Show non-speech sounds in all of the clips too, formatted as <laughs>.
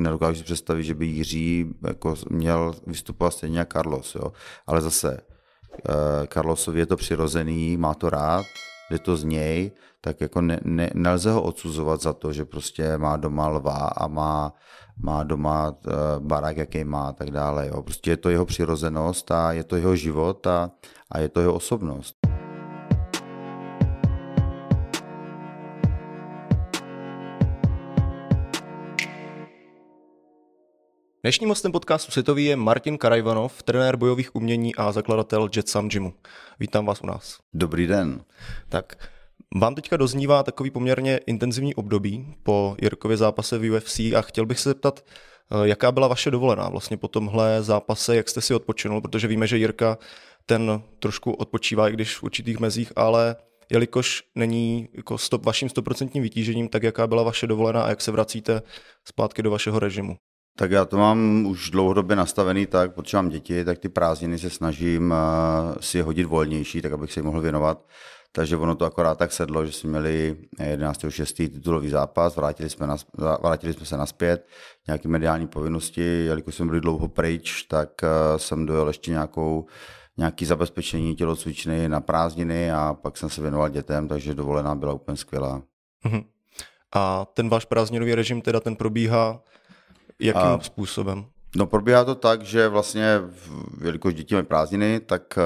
nedokážu si představit, že by Jiří jako měl vystupovat stejně jako Carlos, jo. Ale zase, uh, Carlosovi je to přirozený, má to rád, jde to z něj, tak jako ne, ne, nelze ho odsuzovat za to, že prostě má doma lva a má, má doma uh, barák, jaký má a tak dále. Jo. Prostě je to jeho přirozenost a je to jeho život a, a je to jeho osobnost. Dnešním hostem podcastu Světový je Martin Karajvanov, trenér bojových umění a zakladatel Jetsam Gymu. Vítám vás u nás. Dobrý den. Tak, vám teďka doznívá takový poměrně intenzivní období po Jirkově zápase v UFC a chtěl bych se zeptat, eh, jaká byla vaše dovolená vlastně po tomhle zápase, jak jste si odpočinul, protože víme, že Jirka ten trošku odpočívá, i když v určitých mezích, ale jelikož není jako stop, vaším stoprocentním vytížením, tak jaká byla vaše dovolená a jak se vracíte zpátky do vašeho režimu? Tak já to mám už dlouhodobě nastavený tak, protože mám děti, tak ty prázdniny se snažím uh, si hodit volnější, tak abych se jim mohl věnovat. Takže ono to akorát tak sedlo, že jsme měli 11.6. titulový zápas, vrátili jsme, nas, vrátili jsme se naspět, nějaké mediální povinnosti, jelikož jsme byli dlouho pryč, tak uh, jsem dojel ještě nějakou nějaký zabezpečení tělocvičny na prázdniny a pak jsem se věnoval dětem, takže dovolená byla úplně skvělá. Uh-huh. A ten váš prázdninový režim teda ten probíhá Jakým a, způsobem? No probíhá to tak, že vlastně, jelikož děti mají prázdniny, tak uh,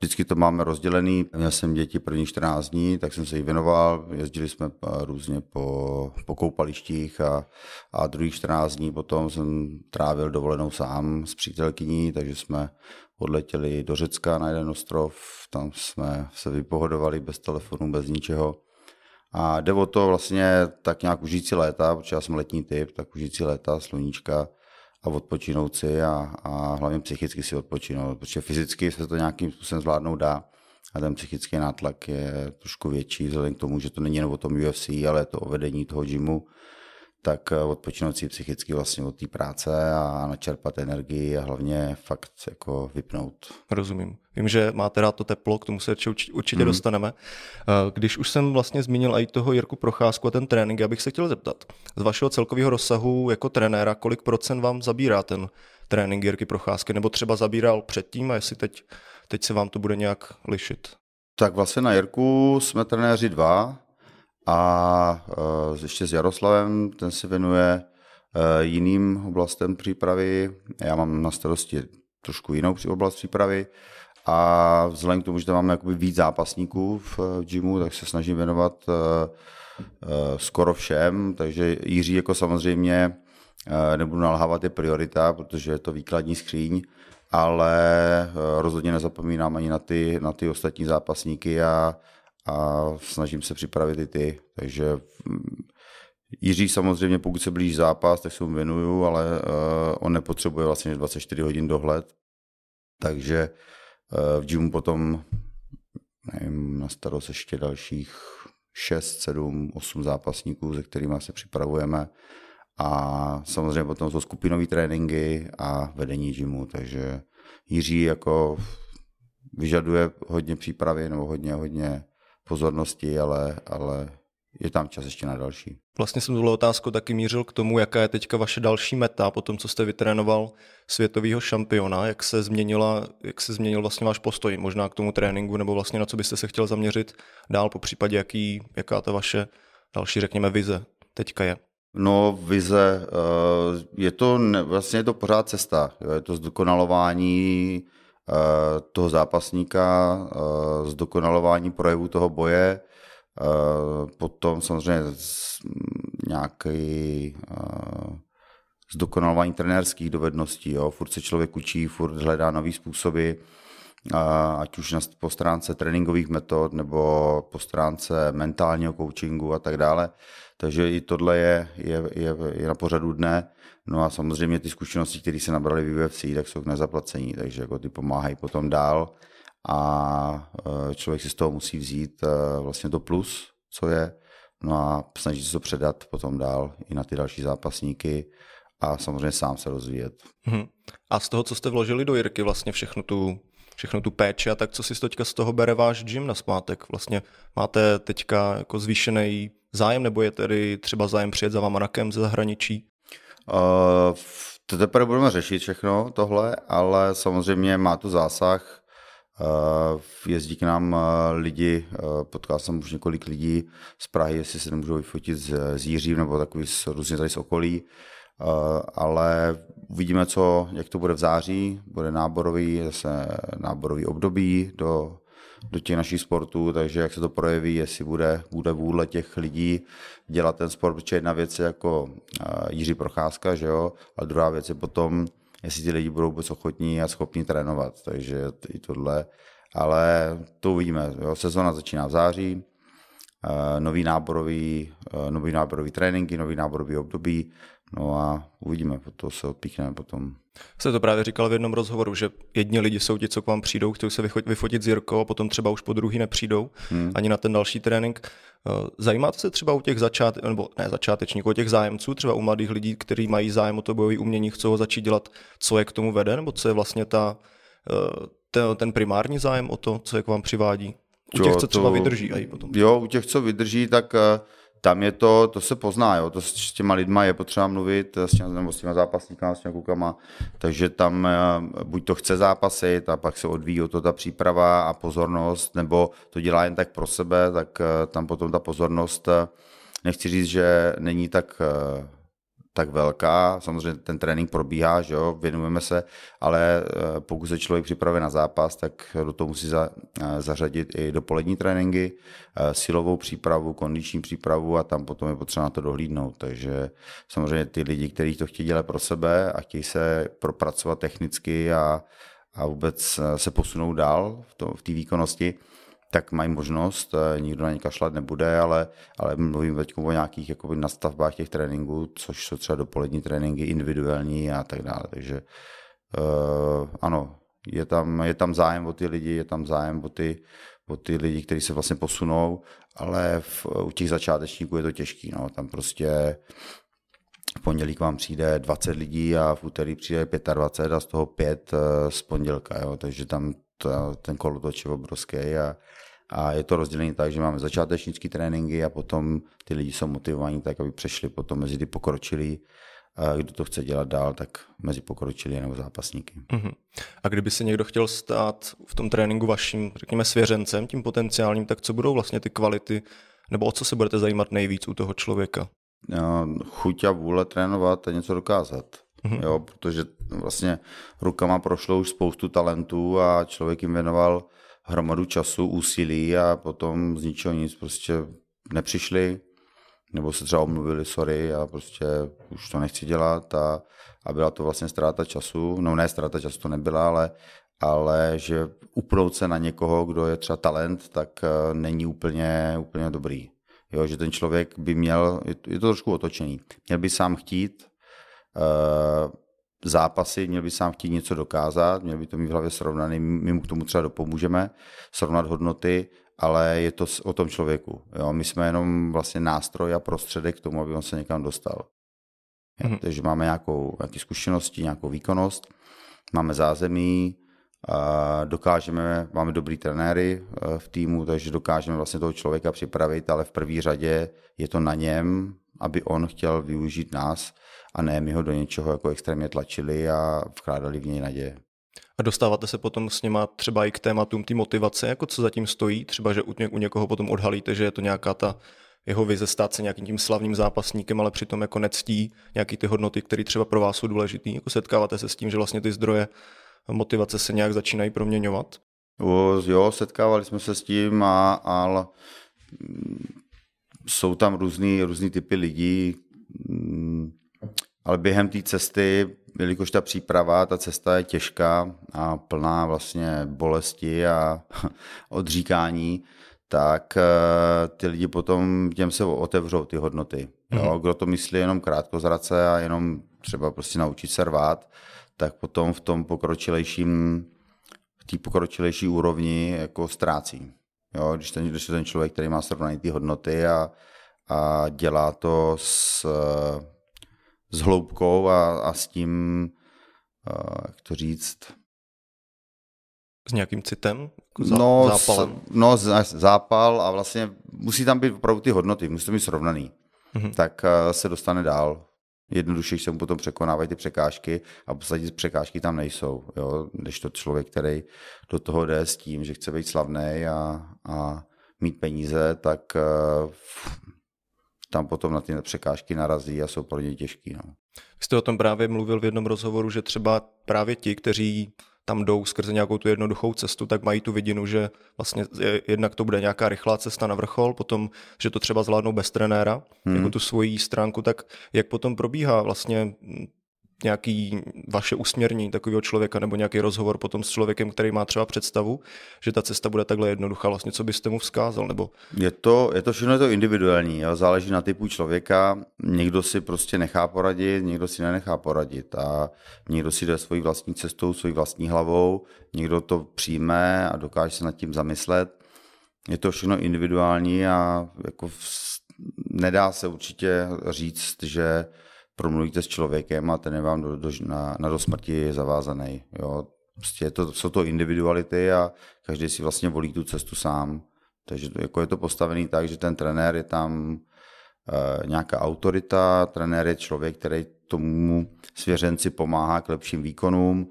vždycky to máme rozdělený. Měl jsem děti první 14 dní, tak jsem se jí věnoval. Jezdili jsme uh, různě po, po koupalištích a, a druhých 14 dní potom jsem trávil dovolenou sám s přítelkyní, takže jsme odletěli do Řecka na jeden ostrov, tam jsme se vypohodovali bez telefonu, bez ničeho. A jde o to vlastně tak nějak užít léta, protože já jsem letní typ, tak užít léta, sluníčka a odpočinout si a, a hlavně psychicky si odpočinout, protože fyzicky se to nějakým způsobem zvládnout dá. A ten psychický nátlak je trošku větší, vzhledem k tomu, že to není jen o tom UFC, ale je to o vedení toho gymu, tak eh, odpočinout si psychicky vlastně od té práce a načerpat energii a hlavně fakt jako vypnout. Rozumím. Vím, že máte rád to teplo, k tomu se určitě mm. dostaneme. Eh, když už jsem vlastně zmínil i toho Jirku Procházku a ten trénink, já bych se chtěl zeptat, z vašeho celkového rozsahu jako trenéra, kolik procent vám zabírá ten trénink Jirky Procházky, nebo třeba zabíral předtím a jestli teď, teď se vám to bude nějak lišit? Tak vlastně na Jirku jsme trenéři dva, a uh, ještě s Jaroslavem, ten se věnuje uh, jiným oblastem přípravy. Já mám na starosti trošku jinou oblast přípravy a vzhledem k tomu, že tam máme jakoby víc zápasníků v, v gymu, tak se snažím věnovat skoro všem, takže Jiří jako samozřejmě nebudu nalhávat je priorita, protože je to výkladní skříň, ale rozhodně nezapomínám ani na ty, na ty ostatní zápasníky a a snažím se připravit i ty. Takže mm, Jiří samozřejmě, pokud se blíží zápas, tak se mu věnuju, ale uh, on nepotřebuje vlastně 24 hodin dohled. Takže uh, v gymu potom nevím, na starost ještě dalších 6, 7, 8 zápasníků, se kterými se připravujeme. A samozřejmě potom jsou skupinové tréninky a vedení gymu, takže Jiří jako vyžaduje hodně přípravy nebo hodně, hodně pozornosti, ale, ale je tam čas ještě na další. Vlastně jsem tuhle otázku taky mířil k tomu, jaká je teďka vaše další meta po tom, co jste vytrénoval světového šampiona, jak se, změnila, jak se změnil vlastně váš postoj možná k tomu tréninku, nebo vlastně na co byste se chtěl zaměřit dál, po případě jaký, jaká ta vaše další, řekněme, vize teďka je. No, vize, eh, je to, vlastně je to pořád cesta, je to zdokonalování toho zápasníka, eh, zdokonalování projevu toho boje, eh, potom samozřejmě nějaký zdokonalování trenérských dovedností. Jo. Furt se člověk učí, furt hledá nové způsoby, ať už po stránce tréninkových metod nebo po stránce mentálního coachingu a tak dále. Takže i tohle je, je, je, je na pořadu dne. No a samozřejmě ty zkušenosti, které se nabrali v UFC, tak jsou k nezaplacení, takže jako ty pomáhají potom dál a e, člověk si z toho musí vzít e, vlastně to plus, co je, no a snažit se to předat potom dál i na ty další zápasníky a samozřejmě sám se rozvíjet. Hmm. A z toho, co jste vložili do Jirky, vlastně všechno tu, všechno tu péči a tak co si teďka z toho bere váš gym na zpátek? Vlastně máte teďka jako zvýšený zájem, nebo je tedy třeba zájem přijet za váma na kem ze zahraničí? Uh, to teprve budeme řešit všechno tohle, ale samozřejmě má to zásah. Uh, jezdí k nám uh, lidi, potkal jsem už několik lidí z Prahy, jestli se nemůžou vyfotit z, z nebo takový z, různě tady z okolí. Ale uvidíme, co, jak to bude v září. Bude náborový, zase náborový období do do těch našich sportů, takže jak se to projeví, jestli bude, bude vůle těch lidí dělat ten sport, protože jedna věc je jako Jiří Procházka, že jo, a druhá věc je potom, jestli ty lidi budou vůbec ochotní a schopní trénovat, takže i tohle, ale to uvidíme, jo, sezona začíná v září, nový náborový, nový náborový tréninky, nový náborový období, No a uvidíme, to se odpíchneme potom. Jste to právě říkal v jednom rozhovoru, že jedni lidi jsou ti, co k vám přijdou, chtějí se vyfotit s Jirkou a potom třeba už po druhý nepřijdou hmm. ani na ten další trénink. Eh, zajímáte se třeba u těch začát, nebo ne začátečníků, u těch zájemců, třeba u mladých lidí, kteří mají zájem o to bojové umění, chcou ho začít dělat, co je k tomu vede, nebo co je vlastně ta, eh, ten, primární zájem o to, co je k vám přivádí? U těch, co třeba to, vydrží. Potom. Jo, u těch, co vydrží, tak uh tam je to, to se pozná, jo, to s těma lidma je potřeba mluvit, s těma, nebo s těma zápasníkama, s těma kukama, takže tam eh, buď to chce zápasit a pak se odvíjí o to ta příprava a pozornost, nebo to dělá jen tak pro sebe, tak eh, tam potom ta pozornost, eh, nechci říct, že není tak tak velká. Samozřejmě ten trénink probíhá, že jo, věnujeme se, ale eh, pokud se člověk připravuje na zápas, tak do toho musí za, eh, zařadit i dopolední tréninky, eh, silovou přípravu, kondiční přípravu a tam potom je potřeba na to dohlídnout. Takže samozřejmě ty lidi, kteří to chtějí dělat pro sebe a chtějí se propracovat technicky a, a vůbec se posunout dál v té v výkonnosti, tak mají možnost, eh, nikdo na ně kašlat nebude, ale, ale mluvím teď o nějakých jakoby, nastavbách těch tréninků, což jsou třeba dopolední tréninky, individuální a tak dále. Takže uh, ano, je tam, je tam zájem o ty lidi, je tam zájem o ty, o ty lidi, kteří se vlastně posunou, ale v, u těch začátečníků je to těžký. No. Tam prostě v pondělí k vám přijde 20 lidí a v úterý přijde 25 a z toho 5 eh, z pondělka. Jo. Takže tam to, ten kolotoč je obrovský a, a je to rozdělené tak, že máme začátečnické tréninky a potom ty lidi jsou motivovaní tak, aby přešli potom mezi ty pokročilí, a kdo to chce dělat dál, tak mezi pokročilí nebo zápasníky. Uh-huh. A kdyby si někdo chtěl stát v tom tréninku vaším, řekněme, svěřencem, tím potenciálním, tak co budou vlastně ty kvality, nebo o co se budete zajímat nejvíc u toho člověka? No, chuť a vůle trénovat a něco dokázat. Uh-huh. Jo, protože vlastně rukama prošlo už spoustu talentů a člověk jim věnoval hromadu času, úsilí a potom z ničeho nic prostě nepřišli, nebo se třeba omluvili, sorry, a prostě už to nechci dělat a, a byla to vlastně ztráta času, no ne ztráta času to nebyla, ale, ale že upnout se na někoho, kdo je třeba talent, tak eh, není úplně, úplně dobrý. Jo, že ten člověk by měl, je to, je to trošku otočený, měl by sám chtít, zápasy, měl by sám chtít něco dokázat, měl by to mít v hlavě srovnaný, my mu k tomu třeba dopomůžeme, srovnat hodnoty, ale je to o tom člověku. Jo? My jsme jenom vlastně nástroj a prostředek k tomu, aby on se někam dostal. Mm-hmm. Takže máme nějakou, nějaké zkušenosti, nějakou výkonnost, máme zázemí, a dokážeme, máme dobrý trenéry e, v týmu, takže dokážeme vlastně toho člověka připravit, ale v první řadě je to na něm, aby on chtěl využít nás a ne my ho do něčeho jako extrémně tlačili a vkládali v něj naděje. A dostáváte se potom s něma třeba i k tématům té motivace, jako co zatím stojí, třeba že u někoho potom odhalíte, že je to nějaká ta jeho vize stát se nějakým tím slavným zápasníkem, ale přitom jako nectí nějaký ty hodnoty, které třeba pro vás jsou důležitý. Jako setkáváte se s tím, že vlastně ty zdroje motivace se nějak začínají proměňovat? O, jo, setkávali jsme se s tím, a, ale mm, jsou tam různý, různý typy lidí, ale během té cesty, jelikož ta příprava, ta cesta je těžká a plná vlastně bolesti a <laughs> odříkání, tak eh, ty lidi potom těm se otevřou ty hodnoty. Jo? Mhm. Kdo to myslí jenom krátkozrace a jenom třeba prostě naučit se rvát, tak potom v tom pokročilejším, v té pokročilejší úrovni jako ztrácí. Jo? Když, ten, když je ten člověk, který má srovnaný ty hodnoty a, a dělá to s s hloubkou a, a s tím, uh, jak to říct, s nějakým citem? Jako zá, no, zápalem? S, no, zápal a vlastně musí tam být opravdu ty hodnoty, musí to být srovnaný. Mm-hmm. Tak uh, se dostane dál. jednodušeji se mu potom překonávají ty překážky a v podstatě překážky tam nejsou. Jo? Když to člověk, který do toho jde s tím, že chce být slavný a, a mít peníze, tak uh, tam potom na ty překážky narazí a jsou pro ně těžký. No. Vy jste o tom právě mluvil v jednom rozhovoru, že třeba právě ti, kteří tam jdou skrze nějakou tu jednoduchou cestu, tak mají tu vidinu, že vlastně jednak to bude nějaká rychlá cesta na vrchol, potom, že to třeba zvládnou bez trenéra, hmm. jako tu svoji stránku, tak jak potom probíhá vlastně nějaký vaše usměrnění takového člověka nebo nějaký rozhovor potom s člověkem, který má třeba představu, že ta cesta bude takhle jednoduchá, vlastně co byste mu vzkázal? Nebo... Je, to, je to všechno je to individuální, jo? záleží na typu člověka, někdo si prostě nechá poradit, někdo si nenechá poradit a někdo si jde svojí vlastní cestou, svojí vlastní hlavou, někdo to přijme a dokáže se nad tím zamyslet. Je to všechno individuální a jako v, nedá se určitě říct, že promluvíte s člověkem a ten je vám do, do, na, na do smrti zavázaný. Jo. Prostě to, jsou to individuality a každý si vlastně volí tu cestu sám. Takže jako je to postavený tak, že ten trenér je tam e, nějaká autorita, trenér je člověk, který tomu svěřenci pomáhá k lepším výkonům, e,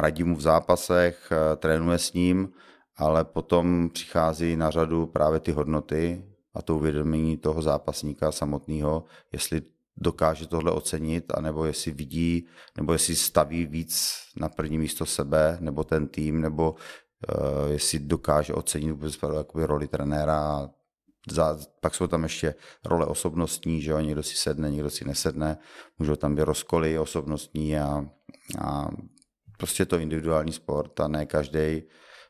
radí mu v zápasech, e, trénuje s ním, ale potom přichází na řadu právě ty hodnoty, a to uvědomění toho zápasníka samotného, jestli dokáže tohle ocenit, anebo jestli vidí, nebo jestli staví víc na první místo sebe, nebo ten tým, nebo uh, jestli dokáže ocenit vůbec jakoby roli trenéra. Za, pak jsou tam ještě role osobnostní, že jo, někdo si sedne, někdo si nesedne, můžou tam být rozkoly osobnostní a, a prostě to individuální sport a ne každý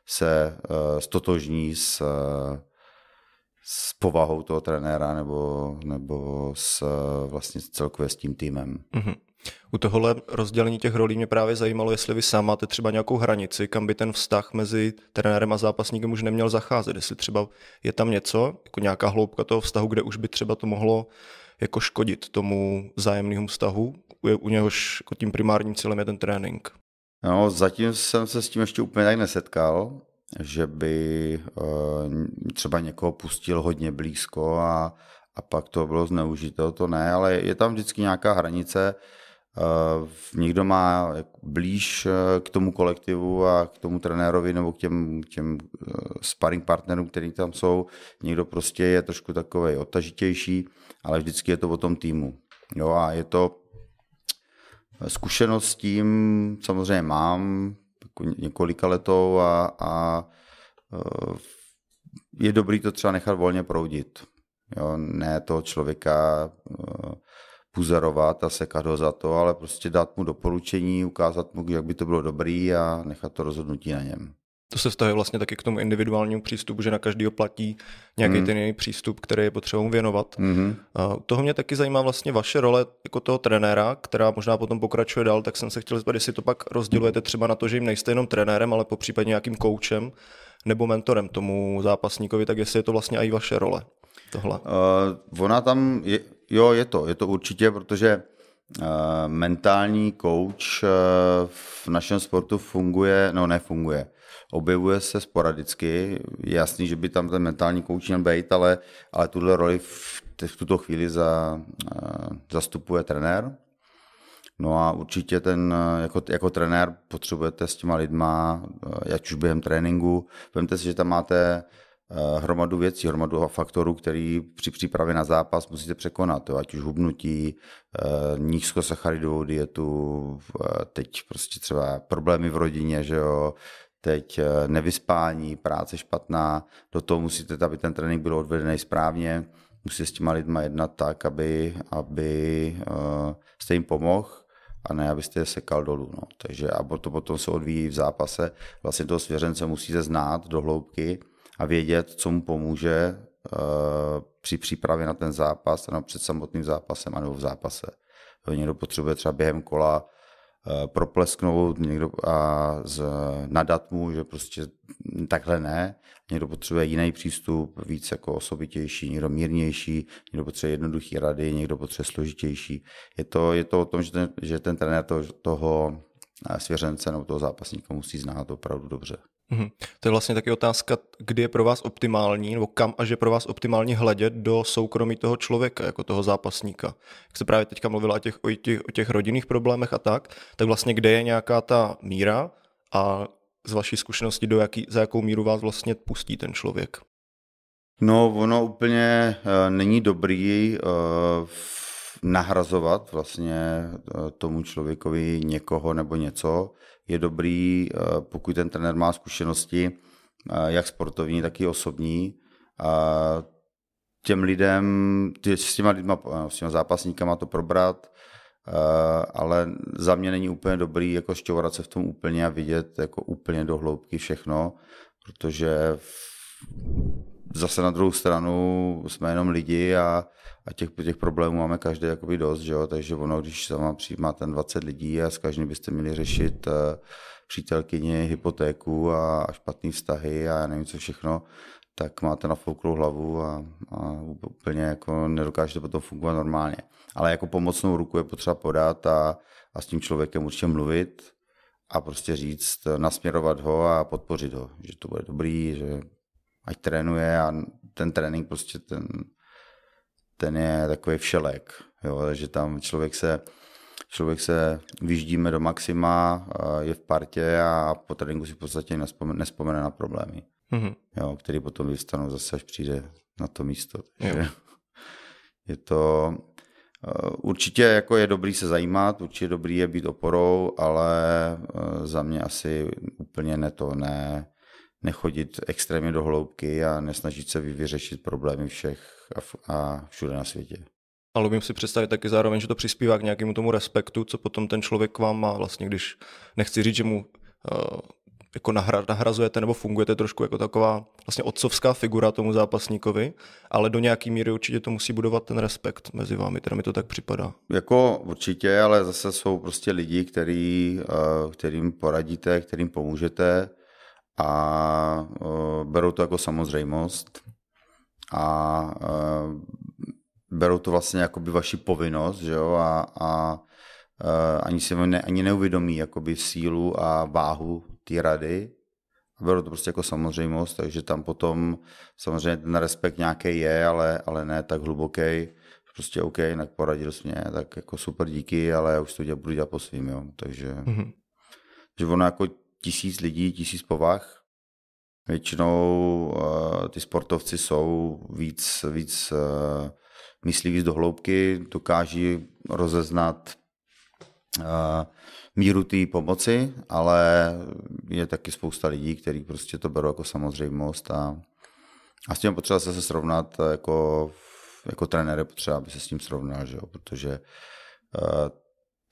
se uh, stotožní s uh, s povahou toho trenéra nebo, nebo s, vlastně celkově s tím týmem. Mm-hmm. U tohohle rozdělení těch rolí mě právě zajímalo, jestli vy sám máte třeba nějakou hranici, kam by ten vztah mezi trenérem a zápasníkem už neměl zacházet. Jestli třeba je tam něco, jako nějaká hloubka toho vztahu, kde už by třeba to mohlo jako škodit tomu zájemnému vztahu, u něhož jako tím primárním cílem je ten trénink. No, zatím jsem se s tím ještě úplně tak nesetkal že by eh, třeba někoho pustil hodně blízko a, a pak to bylo zneužito, to ne, ale je tam vždycky nějaká hranice. Eh, někdo má blíž eh, k tomu kolektivu a k tomu trenérovi nebo k těm, těm sparring partnerům, který tam jsou. Někdo prostě je trošku takový otažitější, ale vždycky je to o tom týmu. Jo, a je to zkušenost s tím samozřejmě mám, několika letou a, a e, je dobrý to třeba nechat volně proudit. Jo, ne toho člověka e, puzerovat a sekat ho za to, ale prostě dát mu doporučení, ukázat mu, jak by to bylo dobrý a nechat to rozhodnutí na něm. To se vztahuje vlastně taky k tomu individuálnímu přístupu, že na každý platí nějaký mm. ten jiný přístup, který je potřeba věnovat. Mm. A toho mě taky zajímá vlastně vaše role jako toho trenéra, která možná potom pokračuje dál, tak jsem se chtěl zeptat, jestli to pak rozdělujete třeba na to, že jim nejste jenom trenérem, ale po případě nějakým koučem nebo mentorem tomu zápasníkovi, tak jestli je to vlastně i vaše role. Tohle. Uh, ona tam, je, jo, je to, je to určitě, protože uh, mentální coach uh, v našem sportu funguje, no nefunguje objevuje se sporadicky. Je jasný, že by tam ten mentální kouč měl být, ale, ale tuhle roli v, v tuto chvíli za, uh, zastupuje trenér. No a určitě ten, jako, jako trenér potřebujete s těma lidma, jak už během tréninku. Vemte si, že tam máte hromadu věcí, hromadu faktorů, který při přípravě na zápas musíte překonat, jo, ať už hubnutí, nízkosacharidovou dietu, teď prostě třeba problémy v rodině, že jo, teď eh, nevyspání, práce špatná, do toho musíte, aby ten trénink byl odvedený správně, musíte s těma lidma jednat tak, aby, aby uh, jste jim pomohl a ne, abyste je sekal dolů. No. Takže a to potom se odvíjí v zápase. Vlastně toho svěřence musíte znát do hloubky a vědět, co mu pomůže uh, při přípravě na ten zápas, nebo před samotným zápasem, anebo v zápase. Někdo potřebuje třeba během kola Eh, proplesknout někdo a z, nadat mu, že prostě takhle ne. Někdo potřebuje jiný přístup, víc jako osobitější, někdo mírnější, někdo potřebuje jednoduchý rady, někdo potřebuje složitější. Je to, je to o tom, že ten, že ten trenér to, toho eh, svěřence nebo toho zápasníka musí znát opravdu dobře. Mm-hmm. To je vlastně taky otázka, kdy je pro vás optimální, nebo kam až je pro vás optimální hledět do soukromí toho člověka, jako toho zápasníka. Jak se právě teďka mluvila o těch, o těch, o těch rodinných problémech a tak, tak vlastně kde je nějaká ta míra a z vaší zkušenosti, do jaký, za jakou míru vás vlastně pustí ten člověk? No, ono úplně uh, není dobrý uh, nahrazovat vlastně uh, tomu člověkovi někoho nebo něco. Je dobrý, uh, pokud ten trenér má zkušenosti, uh, jak sportovní, tak i osobní, těm lidem, s těma lidma, s těma zápasníkama to probrat, ale za mě není úplně dobrý jako šťourat se v tom úplně a vidět jako úplně do hloubky všechno, protože zase na druhou stranu jsme jenom lidi a, a těch, těch problémů máme každý jakoby dost, že jo? takže ono, když sama přijímá ten 20 lidí a s každým byste měli řešit uh, přítelkyně, hypotéku a, a špatné vztahy a já nevím co všechno, tak máte na fouklou hlavu a, a úplně jako nedokážete potom fungovat normálně. Ale jako pomocnou ruku je potřeba podat a, a s tím člověkem určitě mluvit a prostě říct, nasměrovat ho a podpořit ho, že to bude dobrý, že ať trénuje a ten trénink prostě ten, ten je takový všelek, jo, že tam člověk se, člověk se vyždíme do maxima, je v partě a po tréninku si v podstatě nespomene, nespomene na problémy, mm-hmm. jo, který potom vystanou zase, až přijde na to místo. Takže <laughs> je to, Určitě jako je dobrý se zajímat, určitě dobrý je být oporou, ale za mě asi úplně ne to, ne, nechodit extrémně do hloubky a nesnažit se vyřešit problémy všech a, a všude na světě. Ale umím si představit taky zároveň, že to přispívá k nějakému tomu respektu, co potom ten člověk k vám má, vlastně, když nechci říct, že mu uh, jako nahra, nahrazujete nebo fungujete trošku jako taková vlastně otcovská figura tomu zápasníkovi, ale do nějaký míry určitě to musí budovat ten respekt mezi vámi, teda mi to tak připadá. Jako určitě, ale zase jsou prostě lidi, který, uh, kterým poradíte, kterým pomůžete, a uh, berou to jako samozřejmost. A uh, berou to vlastně jako by vaši povinnost, že jo, a, a uh, ani si ne, ani neuvědomí jakoby sílu a váhu té rady, berou to prostě jako samozřejmost, takže tam potom samozřejmě ten respekt nějaký je, ale, ale ne tak hluboký, prostě OK, jinak poradil jsi mě, tak jako super díky, ale já už to dělat, budu dělat po svým, jo, takže mm-hmm. že ono jako tisíc lidí, tisíc povah. Většinou uh, ty sportovci jsou víc, víc uh, myslí víc do hloubky, dokáží rozeznat uh, míru té pomoci, ale je taky spousta lidí, kteří prostě to berou jako samozřejmost a, a s tím potřeba se, srovnat jako, jako trenér je potřeba, aby se s tím srovnal, že jo? protože uh,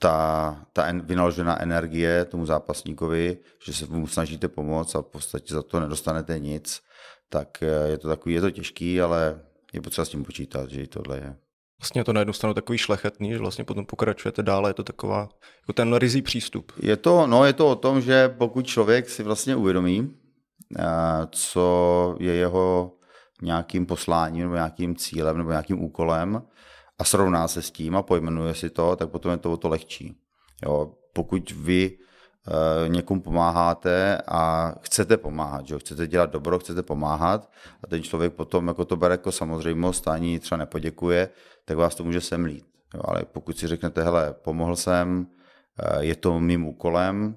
ta, ta en, vynaložená energie tomu zápasníkovi, že se mu snažíte pomoct a v podstatě za to nedostanete nic, tak eh, je to takový, je to těžký, ale je potřeba s tím počítat, že i tohle je. Vlastně je to na jednu stranu takový šlechetný, že vlastně potom pokračujete dále, je to taková, jako ten rizí přístup. Je to, no, je to o tom, že pokud člověk si vlastně uvědomí, eh, co je jeho nějakým posláním nebo nějakým cílem nebo nějakým úkolem, a srovná se s tím a pojmenuje si to, tak potom je to o to lehčí. Jo, pokud vy e, někomu pomáháte a chcete pomáhat, že? chcete dělat dobro, chcete pomáhat a ten člověk potom jako to bere jako samozřejmost a ani třeba nepoděkuje, tak vás to může semlít. Jo, ale pokud si řeknete, hele, pomohl jsem, e, je to mým úkolem,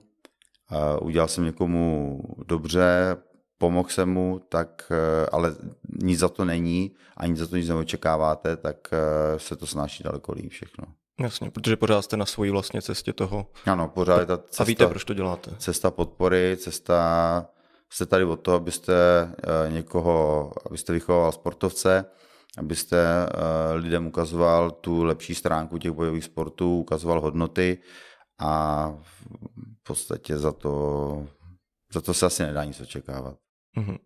e, udělal jsem někomu dobře, pomohl jsem mu, tak, eh, ale nic za to není, ani za to nic neočekáváte, tak eh, se to snáší daleko líp všechno. Jasně, protože pořád jste na svojí vlastně cestě toho. Ano, pořád je ta cesta. A víte, proč to děláte. Cesta podpory, cesta, jste tady od toho, abyste eh, někoho, abyste vychoval sportovce, abyste lidem ukazoval tu lepší stránku těch bojových sportů, ukazoval hodnoty a v podstatě za to, za to se asi nedá nic očekávat. Mm-hmm.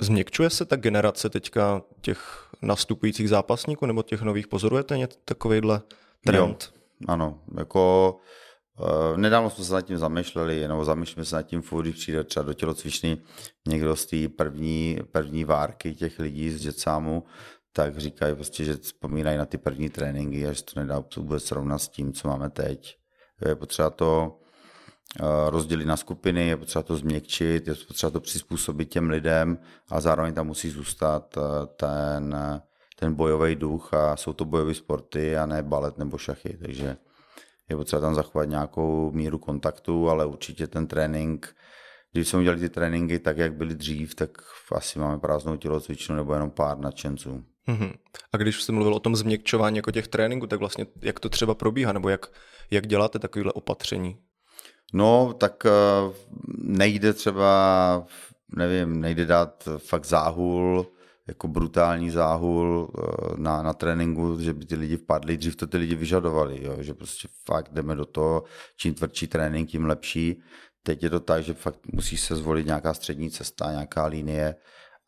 Změkčuje se ta generace teďka těch nastupujících zápasníků nebo těch nových? Pozorujete něco takovýhle trend? Jo, ano, jako uh, nedávno jsme se nad tím zamýšleli, nebo zamýšlíme se nad tím furt, když přijde třeba do tělocvičny někdo z té první, první várky těch lidí z Jetsamu, tak říkají prostě, že vzpomínají na ty první tréninky a že to nedá vůbec srovnat s tím, co máme teď. Je potřeba to rozdělit na skupiny, je potřeba to změkčit, je potřeba to přizpůsobit těm lidem a zároveň tam musí zůstat ten, ten bojový duch a jsou to bojové sporty a ne balet nebo šachy, takže je potřeba tam zachovat nějakou míru kontaktu, ale určitě ten trénink, když jsme udělali ty tréninky tak, jak byly dřív, tak asi máme prázdnou tělocvičnu nebo jenom pár nadšenců. Mm-hmm. A když jste mluvil o tom změkčování jako těch tréninků, tak vlastně jak to třeba probíhá, nebo jak, jak děláte takovéhle opatření? No, tak eh, nejde třeba, nevím, nejde dát fakt záhul, jako brutální záhul eh, na, na tréninku, že by ty lidi vpadli, dřív to ty lidi vyžadovali, jo, že prostě fakt jdeme do toho, čím tvrdší trénink, tím lepší. Teď je to tak, že fakt musí se zvolit nějaká střední cesta, nějaká linie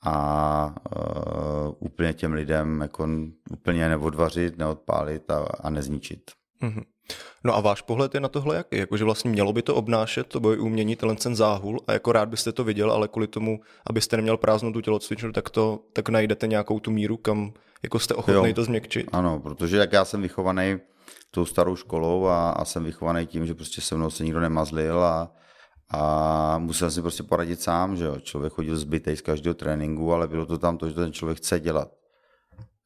a uh, úplně těm lidem jako úplně neodvařit, neodpálit a, a nezničit. Mm-hmm. No a váš pohled je na tohle jaký? Jakože vlastně mělo by to obnášet, to boj umění, tenhle ten záhul a jako rád byste to viděl, ale kvůli tomu, abyste neměl prázdnou tu tělocvičnu, tak to tak najdete nějakou tu míru, kam jako jste ochotný to změkčit. Ano, protože jak já jsem vychovaný tou starou školou a, a jsem vychovaný tím, že prostě se mnou se nikdo nemazlil a, a musel si prostě poradit sám, že jo. Člověk chodil zbytej z každého tréninku, ale bylo to tam to, že ten člověk chce dělat.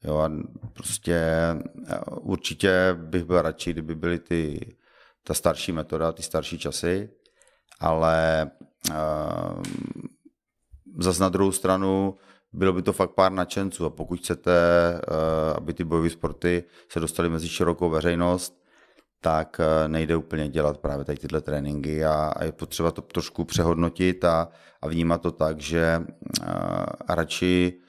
Jo, a prostě eh, určitě bych byl radši, kdyby byly ty, ta starší metoda, ty starší časy, ale uh, zas na druhou stranu bylo by to fakt pár nadšenců. A pokud chcete, uh, aby ty bojové sporty se dostaly mezi širokou veřejnost, tak uh, nejde úplně dělat právě tady tyhle tréninky. A, a je potřeba to trošku přehodnotit a, a vnímat to tak, že uh, radši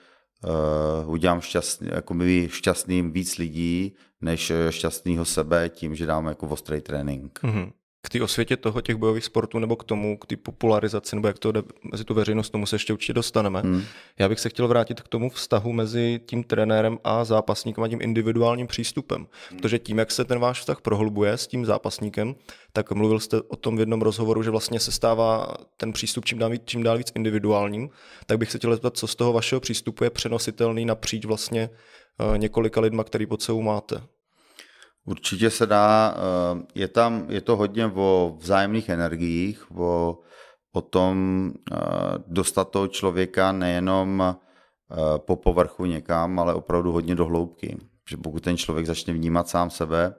uh, udělám šťastný, jako by šťastným víc lidí, než šťastného sebe tím, že dám jako ostrý trénink. Mm-hmm k té osvětě toho těch bojových sportů nebo k tomu, k té popularizaci, nebo jak to jde mezi tu veřejnost, tomu se ještě určitě dostaneme. Hmm. Já bych se chtěl vrátit k tomu vztahu mezi tím trenérem a zápasníkem a tím individuálním přístupem. Hmm. Protože tím, jak se ten váš vztah prohlubuje s tím zápasníkem, tak mluvil jste o tom v jednom rozhovoru, že vlastně se stává ten přístup čím dál víc, čím dál víc individuálním. Tak bych se chtěl zeptat, co z toho vašeho přístupu je přenositelný napříč vlastně eh, několika lidma, který pod sebou máte. Určitě se dá, eh, je tam, je to hodně o vzájemných energiích, o, o tom eh, dostat toho člověka nejenom eh, po povrchu někam, ale opravdu hodně do hloubky. Že pokud ten člověk začne vnímat sám sebe,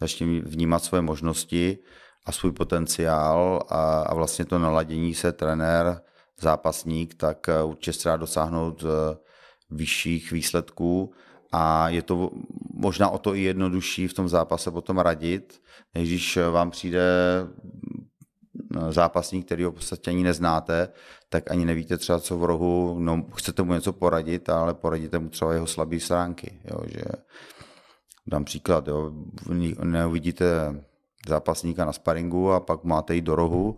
začne vnímat svoje možnosti a svůj potenciál a, a vlastně to naladění se trenér, zápasník, tak určitě se dá dosáhnout vyšších výsledků a je to možná o to i jednodušší v tom zápase potom radit, než když vám přijde zápasník, který ho v podstatě ani neznáte, tak ani nevíte třeba co v rohu, no chcete mu něco poradit, ale poradíte mu třeba jeho slabé stránky, jo, že dám příklad, jo, neuvidíte zápasníka na sparingu a pak máte jít do rohu,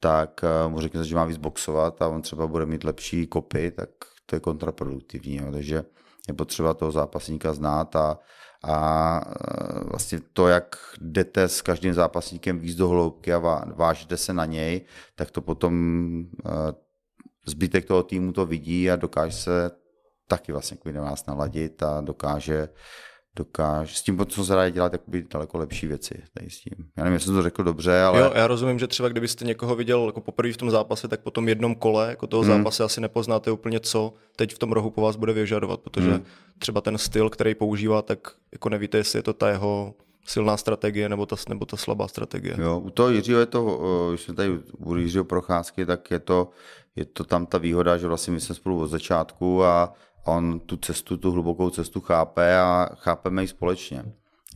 tak eh, mu řekněte, že má víc boxovat a on třeba bude mít lepší kopy, tak to je kontraproduktivní. Jo. Takže je potřeba toho zápasníka znát a, a e, vlastně to, jak jdete s každým zápasníkem víc do hloubky a vážíte se na něj, tak to potom e, zbytek toho týmu to vidí a dokáže se taky vlastně na vás naladit a dokáže dokáže, s tím, co se dá dělat jakoby daleko lepší věci tady s tím. Já nevím, jestli jsem to řekl dobře, ale... Jo, já rozumím, že třeba kdybyste někoho viděl jako poprvé v tom zápase, tak po tom jednom kole jako toho hmm. zápase asi nepoznáte úplně, co teď v tom rohu po vás bude vyžadovat, protože hmm. třeba ten styl, který používá, tak jako nevíte, jestli je to ta jeho silná strategie nebo ta, nebo ta slabá strategie. Jo, u toho Jiřího je to, když jsme tady u Jiřího Procházky, tak je to, je to tam ta výhoda, že vlastně my jsme spolu od začátku a on tu cestu, tu hlubokou cestu chápe a chápeme ji společně.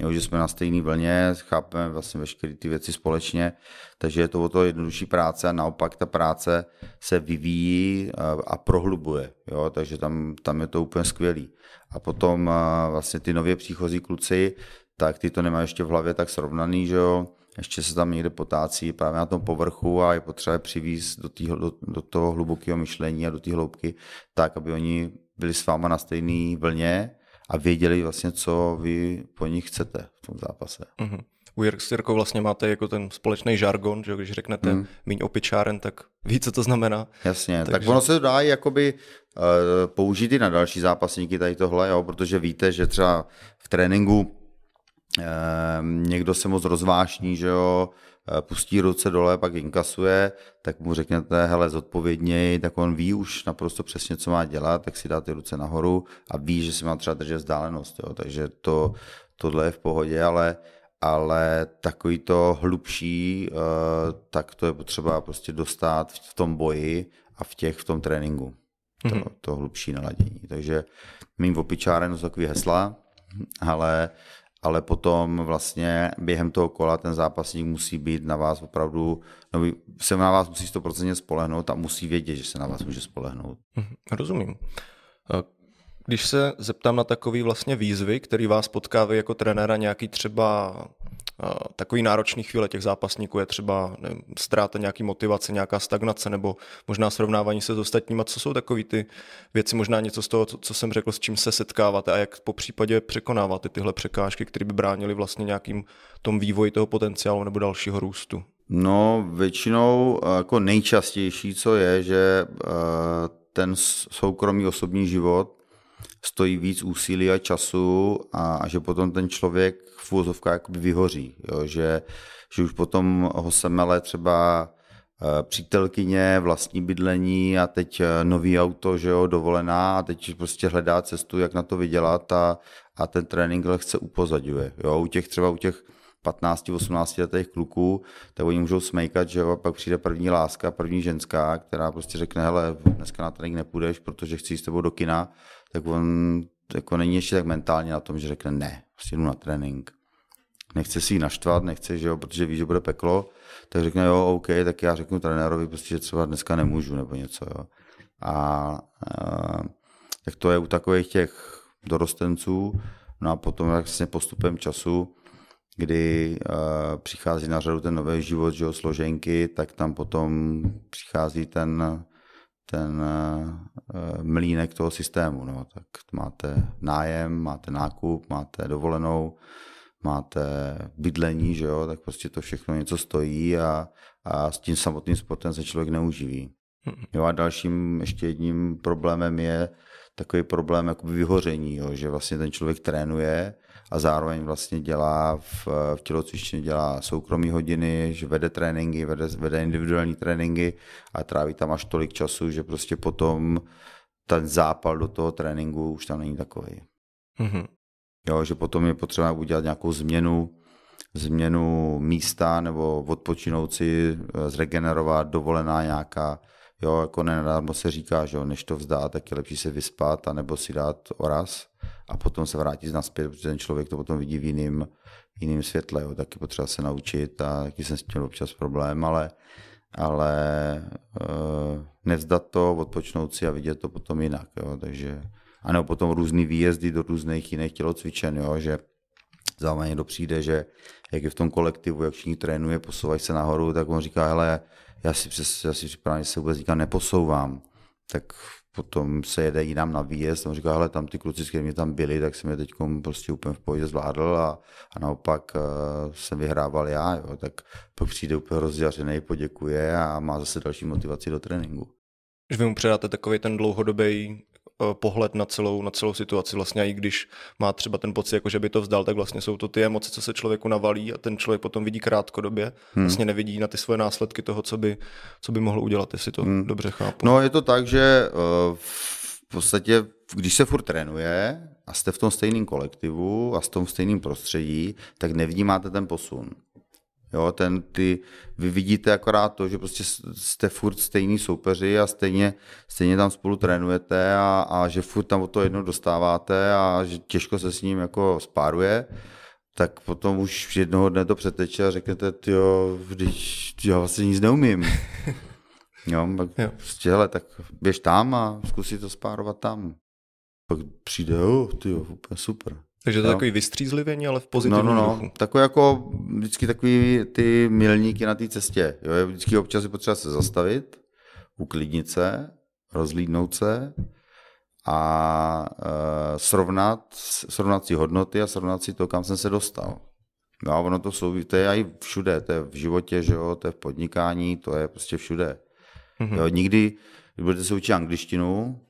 Jo, že jsme na stejné vlně, chápeme vlastně veškeré ty věci společně, takže je to o to jednodušší práce a naopak ta práce se vyvíjí a prohlubuje, jo, takže tam, tam je to úplně skvělý. A potom vlastně ty nově příchozí kluci, tak ty to nemají ještě v hlavě tak srovnaný, že jo, ještě se tam někde potácí právě na tom povrchu a je potřeba přivízt do, do, do toho hlubokého myšlení a do té hloubky, tak, aby oni byli s váma na stejné vlně a věděli vlastně, co vy po nich chcete v tom zápase. Mm-hmm. U Jirkou vlastně máte jako ten společný žargon, že když řeknete mm. míň opičáren, tak ví, co to znamená. Jasně, Takže... tak ono se dá jakoby uh, použít i na další zápasníky tady tohle, jo, protože víte, že třeba v tréninku někdo se moc rozvášní, že jo, pustí ruce dole, pak inkasuje, tak mu řeknete, hele, zodpovědněji, tak on ví už naprosto přesně, co má dělat, tak si dá ty ruce nahoru a ví, že si má třeba držet vzdálenost, jo. takže to, tohle je v pohodě, ale, ale takový to hlubší, eh, tak to je potřeba prostě dostat v tom boji a v těch, v tom tréninku. To, mm-hmm. to hlubší naladění. Takže mým opičárem jsou takový hesla, ale ale potom vlastně během toho kola ten zápasník musí být na vás opravdu, no, se na vás musí 100% spolehnout a musí vědět, že se na vás může spolehnout. Mhm, rozumím. Když se zeptám na takový vlastně výzvy, který vás potkávají jako trenéra, nějaký třeba takový náročný chvíle těch zápasníků je třeba nevím, ztráta nějaký motivace, nějaká stagnace nebo možná srovnávání se s ostatníma. Co jsou takové ty věci, možná něco z toho, co, jsem řekl, s čím se setkáváte a jak po případě překonáváte tyhle překážky, které by bránily vlastně nějakým tom vývoji toho potenciálu nebo dalšího růstu? No, většinou jako nejčastější, co je, že eh, ten soukromý osobní život stojí víc úsilí a času a, a že potom ten člověk v úvozovkách vyhoří, jo? Že, že už potom ho semele třeba eh, přítelkyně, vlastní bydlení a teď eh, nový auto, že jo, dovolená a teď prostě hledá cestu, jak na to vydělat a, a ten trénink lehce upozadňuje. Jo, u těch třeba u těch 15-18 letých kluků, tak oni můžou smejkat, že jo, a pak přijde první láska, první ženská, která prostě řekne, hele, dneska na trénink nepůjdeš, protože chci s tebou do kina tak on jako není ještě tak mentálně na tom, že řekne ne, prostě jdu na trénink. Nechce si ji naštvat, nechce, že jo, protože ví, že bude peklo, tak řekne jo, OK, tak já řeknu trenérovi, prostě, že třeba dneska nemůžu nebo něco, jo. A, a tak to je u takových těch dorostenců, no a potom vlastně postupem času, kdy uh, přichází na řadu ten nový život, že jo, složenky, tak tam potom přichází ten ten uh, mlínek toho systému. No. Tak máte nájem, máte nákup, máte dovolenou, máte bydlení, že jo, tak prostě to všechno něco stojí a, a s tím samotným sportem se člověk neuživí. Jo a dalším ještě jedním problémem je takový problém jako vyhoření, jo, že vlastně ten člověk trénuje, a zároveň vlastně dělá v, v tělocvičně dělá soukromí hodiny, že vede tréninky, vede, vede individuální tréninky a tráví tam až tolik času, že prostě potom ten zápal do toho tréninku už tam není takový. Mm-hmm. Jo, že potom je potřeba udělat nějakou změnu, změnu místa nebo odpočinout si, eh, zregenerovat, dovolená nějaká, Jo, jako nenadármo se říká, že jo, než to vzdá, tak je lepší se vyspat, anebo si dát oraz a potom se vrátit naspět, protože ten člověk to potom vidí v jiným, jiným světle. Jo. Taky potřeba se naučit a taky jsem s tím občas problém, ale, ale uh, nevzdat to, odpočnout si a vidět to potom jinak. Jo. Takže, a nebo potom různý výjezdy do různých jiných tělocvičen, jo, že mě někdo přijde, že jak je v tom kolektivu, jak všichni trénuje, posouvají se nahoru, tak on říká, hele, já si, přes, já si připravím, že se vůbec nikam neposouvám, tak potom se jede jinam na výjezd, on říká, hele, tam ty kluci, s kterými tam byli, tak jsem je teď prostě úplně v pohodě zvládl a, a naopak uh, jsem vyhrával já, jo, tak pak přijde úplně rozděřený, poděkuje a má zase další motivaci do tréninku. Že vy mu předáte takový ten dlouhodobý pohled na celou, na celou situaci. Vlastně i když má třeba ten pocit, jako že by to vzdal, tak vlastně jsou to ty emoce, co se člověku navalí a ten člověk potom vidí krátkodobě. Hmm. Vlastně nevidí na ty svoje následky toho, co by, co by mohl udělat, jestli to hmm. dobře chápu. No je to tak, že uh, v podstatě, když se furt trénuje a jste v tom stejném kolektivu a v tom stejném prostředí, tak nevnímáte ten posun. Jo, ten, ty, vy vidíte akorát to, že prostě jste furt stejní soupeři a stejně, stejně tam spolu trénujete a, a že furt tam o to jedno dostáváte a že těžko se s ním jako spáruje, tak potom už jednoho dne to přeteče a řeknete, jo, když já vlastně nic neumím. <laughs> jo, tak jo. prostě, hele, tak běž tam a zkusí to spárovat tam. Pak přijde, jo, ty jo, úplně super. Takže to je takový vystřízlivění, ale v pozitivním no, no, no. duchu. Takové jako vždycky takový ty milníky na té cestě. Jo? Vždycky občas je potřeba se zastavit, uklidnit se, rozlídnout se a e, srovnat, srovnat si hodnoty a srovnat si to, kam jsem se dostal. No a ono to jsou, to je i všude, to je v životě, že jo, to je v podnikání, to je prostě všude. Mm-hmm. Jo, nikdy, když budete se učit angličtinu,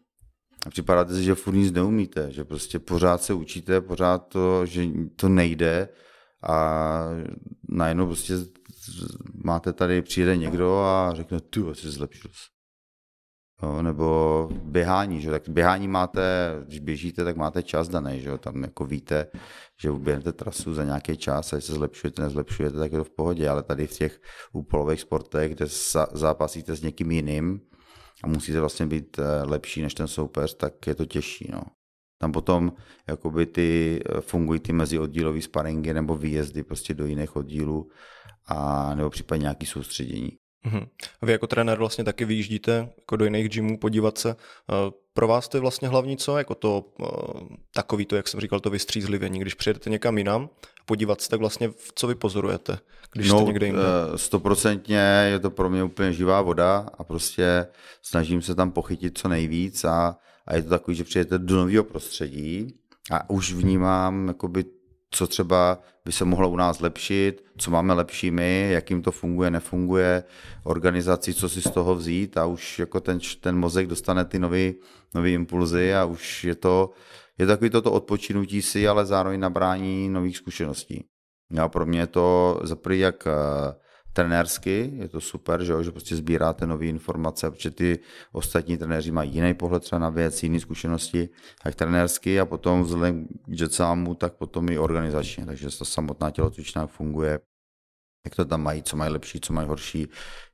a připadáte si, že furt nic neumíte, že prostě pořád se učíte, pořád to, že to nejde a najednou prostě máte tady, přijede někdo a řekne, ty jsi zlepšil se. Jo, nebo běhání, že? tak běhání máte, když běžíte, tak máte čas daný, že? tam jako víte, že uběhnete trasu za nějaký čas a když se zlepšujete, nezlepšujete, tak je to v pohodě, ale tady v těch úpolových sportech, kde zápasíte s někým jiným a musíte vlastně být eh, lepší než ten soupeř, tak je to těžší. No. Tam potom jakoby ty, eh, fungují ty mezioddílový sparingy nebo výjezdy prostě do jiných oddílů a nebo případně nějaký soustředění. Mm-hmm. Vy jako trenér vlastně taky vyjíždíte jako do jiných gymů podívat se. Eh, pro vás to je vlastně hlavní co? Jako to eh, takový to, jak jsem říkal, to vystřízlivění. Když přijedete někam jinam, podívat se, tak vlastně co vy pozorujete, když no, jste někde jinde? Eh, stoprocentně je to pro mě úplně živá voda a prostě snažím se tam pochytit co nejvíc a, a je to takový, že přijedete do nového prostředí a už vnímám jakoby co třeba by se mohlo u nás zlepšit, co máme lepší my, jak jim to funguje, nefunguje, organizaci, co si z toho vzít a už jako ten, ten mozek dostane ty nové impulzy a už je to, je takový toto odpočinutí si, ale zároveň nabrání nových zkušeností. A pro mě je to za jak trenérsky, je to super, že, jo, že prostě sbíráte nové informace, protože ty ostatní trenéři mají jiný pohled třeba na věc, jiné zkušenosti, tak trenérsky a potom vzhledem k jetsámu, tak potom i organizačně, takže ta samotná tělocvičná funguje, jak to tam mají, co mají lepší, co mají horší,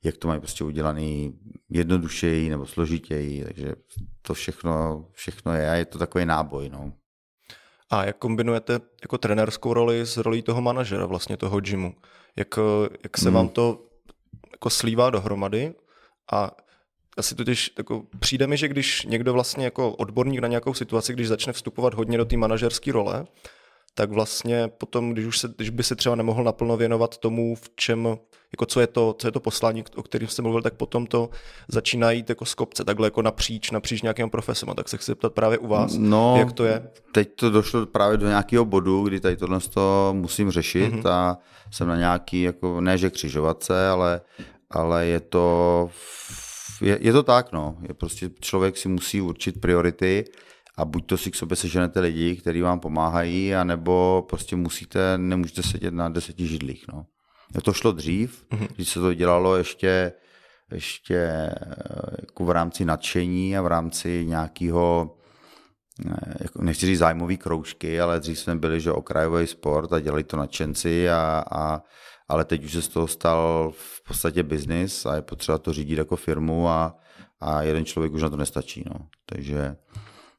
jak to mají prostě udělaný jednodušeji nebo složitěji, takže to všechno, všechno je a je to takový náboj. No. A jak kombinujete jako trenérskou roli s rolí toho manažera vlastně toho gymu? Jak, jak se hmm. vám to jako slívá dohromady a asi totiž jako, přijde mi, že když někdo vlastně jako odborník na nějakou situaci, když začne vstupovat hodně do té manažerské role, tak vlastně potom, když, už se, když by se třeba nemohl naplno věnovat tomu, v čem, jako co je to, co je to poslání, o kterém jste mluvil, tak potom to začíná jít jako z kopce, takhle jako napříč, napříč nějakým profesem. A tak se chci zeptat právě u vás, no, jak to je? Teď to došlo právě do nějakého bodu, kdy tady tohle to musím řešit mm-hmm. a jsem na nějaký, jako ne že křižovatce, ale, ale je to, je, je to tak, no. Je prostě člověk si musí určit priority a buď to si k sobě seženete lidi, kteří vám pomáhají, anebo prostě musíte, nemůžete sedět na deseti židlích. No. To šlo dřív, mm-hmm. když se to dělalo ještě, ještě jako v rámci nadšení a v rámci nějakého eh, jako nechci říct zájmový kroužky, ale dřív jsme byli, že okrajový sport a dělali to nadšenci, a, a, ale teď už se z toho stal v podstatě biznis a je potřeba to řídit jako firmu a, a jeden člověk už na to nestačí. No. Takže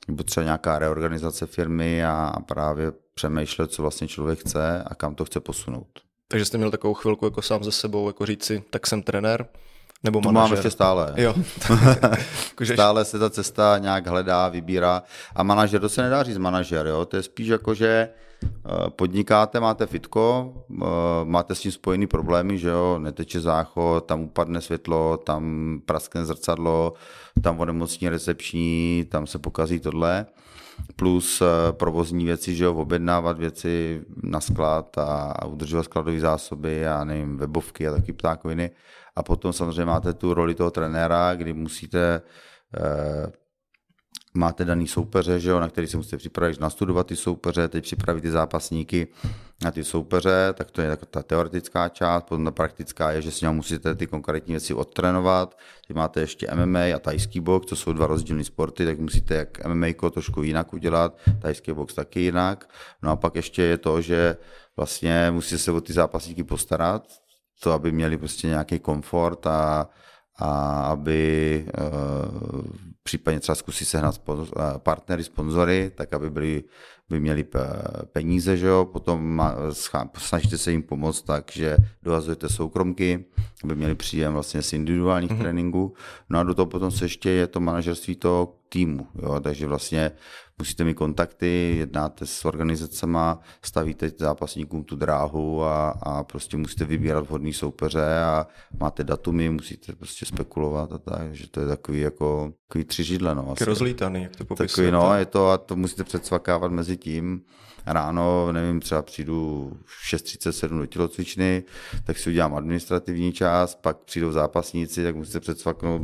nebo třeba nějaká reorganizace firmy a právě přemýšlet, co vlastně člověk chce a kam to chce posunout. Takže jste měl takovou chvilku jako sám ze sebou, jako říct si, tak jsem trenér, nebo to manažer. mám ještě stále. Jo. <laughs> stále se ta cesta nějak hledá, vybírá. A manažer, to se nedá říct manažer, jo? to je spíš jako, že Eh, podnikáte, máte fitko, eh, máte s tím spojený problémy, že jo, neteče záchod, tam upadne světlo, tam praskne zrcadlo, tam onemocní recepční, tam se pokazí tohle, plus eh, provozní věci, že jo, objednávat věci na sklad a, a udržovat skladové zásoby a nevím, webovky a taky ptákoviny. A potom samozřejmě máte tu roli toho trenéra, kdy musíte máte daný soupeře, že jo, na který se musíte připravit, nastudovat ty soupeře, teď připravit ty zápasníky na ty soupeře, tak to je ta teoretická část, potom ta praktická je, že si musíte ty konkrétní věci odtrénovat, teď máte ještě MMA a tajský box, to jsou dva rozdílné sporty, tak musíte jak MMA trošku jinak udělat, tajský box taky jinak, no a pak ještě je to, že vlastně musíte se o ty zápasníky postarat, to, aby měli prostě nějaký komfort a, a aby uh, případně třeba zkusit sehnat eh, partnery, sponzory, tak aby byli, by měli peníze, že jo? potom snažíte se jim pomoct tak, že dovazujete soukromky, aby měli příjem vlastně z individuálních mm-hmm. tréninků, no a do toho potom se ještě je to manažerství toho týmu, jo? takže vlastně musíte mít kontakty, jednáte s organizacemi, stavíte zápasníkům tu dráhu a, a prostě musíte vybírat vhodný soupeře a máte datumy, musíte prostě spekulovat a tak, že to je takový jako takový tři židle. No, asi. rozlítaný, jak to popisujete. Takový, no, je to a to musíte předsvakávat mezi tím. Ráno, nevím, třeba přijdu v 6.37 do tělocvičny, tak si udělám administrativní část, pak přijdou zápasníci, tak musíte předsvaknout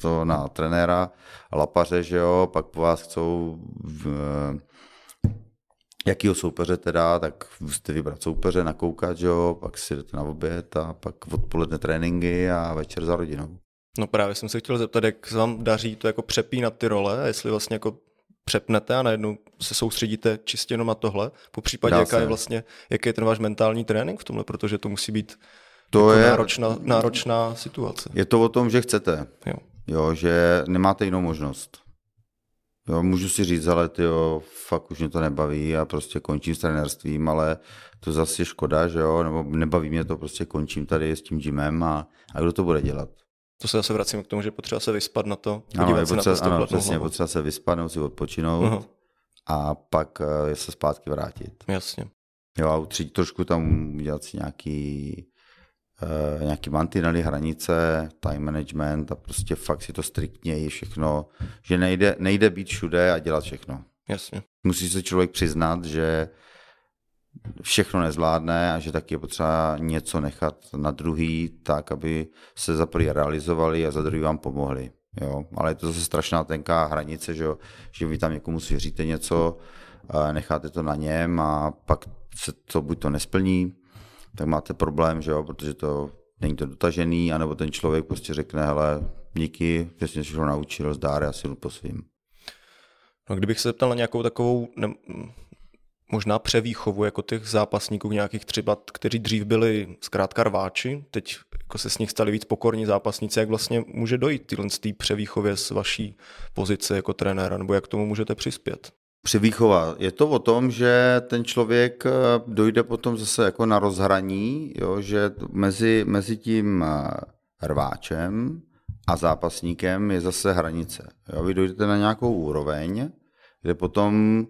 to na trenéra, lapaře, že jo, pak po vás chcou v, jakýho soupeře teda, tak musíte vybrat soupeře, nakoukat, jo, pak si jdete na oběd a pak odpoledne tréninky a večer za rodinou. No právě jsem se chtěl zeptat, jak se vám daří to jako přepínat ty role, jestli vlastně jako přepnete a najednou se soustředíte čistě jenom na tohle, po případě jaká je vlastně, jaký je ten váš mentální trénink v tomhle, protože to musí být to jako je náročná, náročná situace. Je to o tom, že chcete. Jo. jo že nemáte jinou možnost. Jo, můžu si říct, ale ty jo, fakt už mě to nebaví a prostě končím s trenérstvím, ale to zase je škoda, že jo, nebo nebaví mě to, prostě končím tady s tím gymem a, a kdo to bude dělat? To se zase vracím k tomu, že potřeba se vyspat na to, podívat ano, se potřeba, na to ano, přesně, potřeba se vyspanout, si odpočinout uh-huh. a pak uh, se zpátky vrátit. Jasně. Jo, a utřít trošku tam udělat si nějaký nějaký mantinely, hranice, time management a prostě fakt si to striktně je všechno, že nejde, nejde být všude a dělat všechno. Jasně. Musí se člověk přiznat, že všechno nezvládne a že taky je potřeba něco nechat na druhý tak, aby se za prvý realizovali a za druhý vám pomohli. Jo? Ale je to zase strašná tenká hranice, že, že vy tam někomu svěříte něco, necháte to na něm a pak se to buď to nesplní, tak máte problém, že jo, protože to není to dotažený, anebo ten člověk prostě řekne, hele, díky, že jsi všechno naučil, zdár, já si jdu po svým. No, kdybych se zeptal na nějakou takovou ne, možná převýchovu jako těch zápasníků, nějakých třeba, kteří dřív byli zkrátka rváči, teď jako se s nich stali víc pokorní zápasníci, jak vlastně může dojít tyhle z té převýchově z vaší pozice jako trenéra, nebo jak tomu můžete přispět? Převýchova. Je to o tom, že ten člověk eh, dojde potom zase jako na rozhraní, jo, že mezi, mezi tím eh, rváčem a zápasníkem je zase hranice. Jo. Vy dojdete na nějakou úroveň, kde potom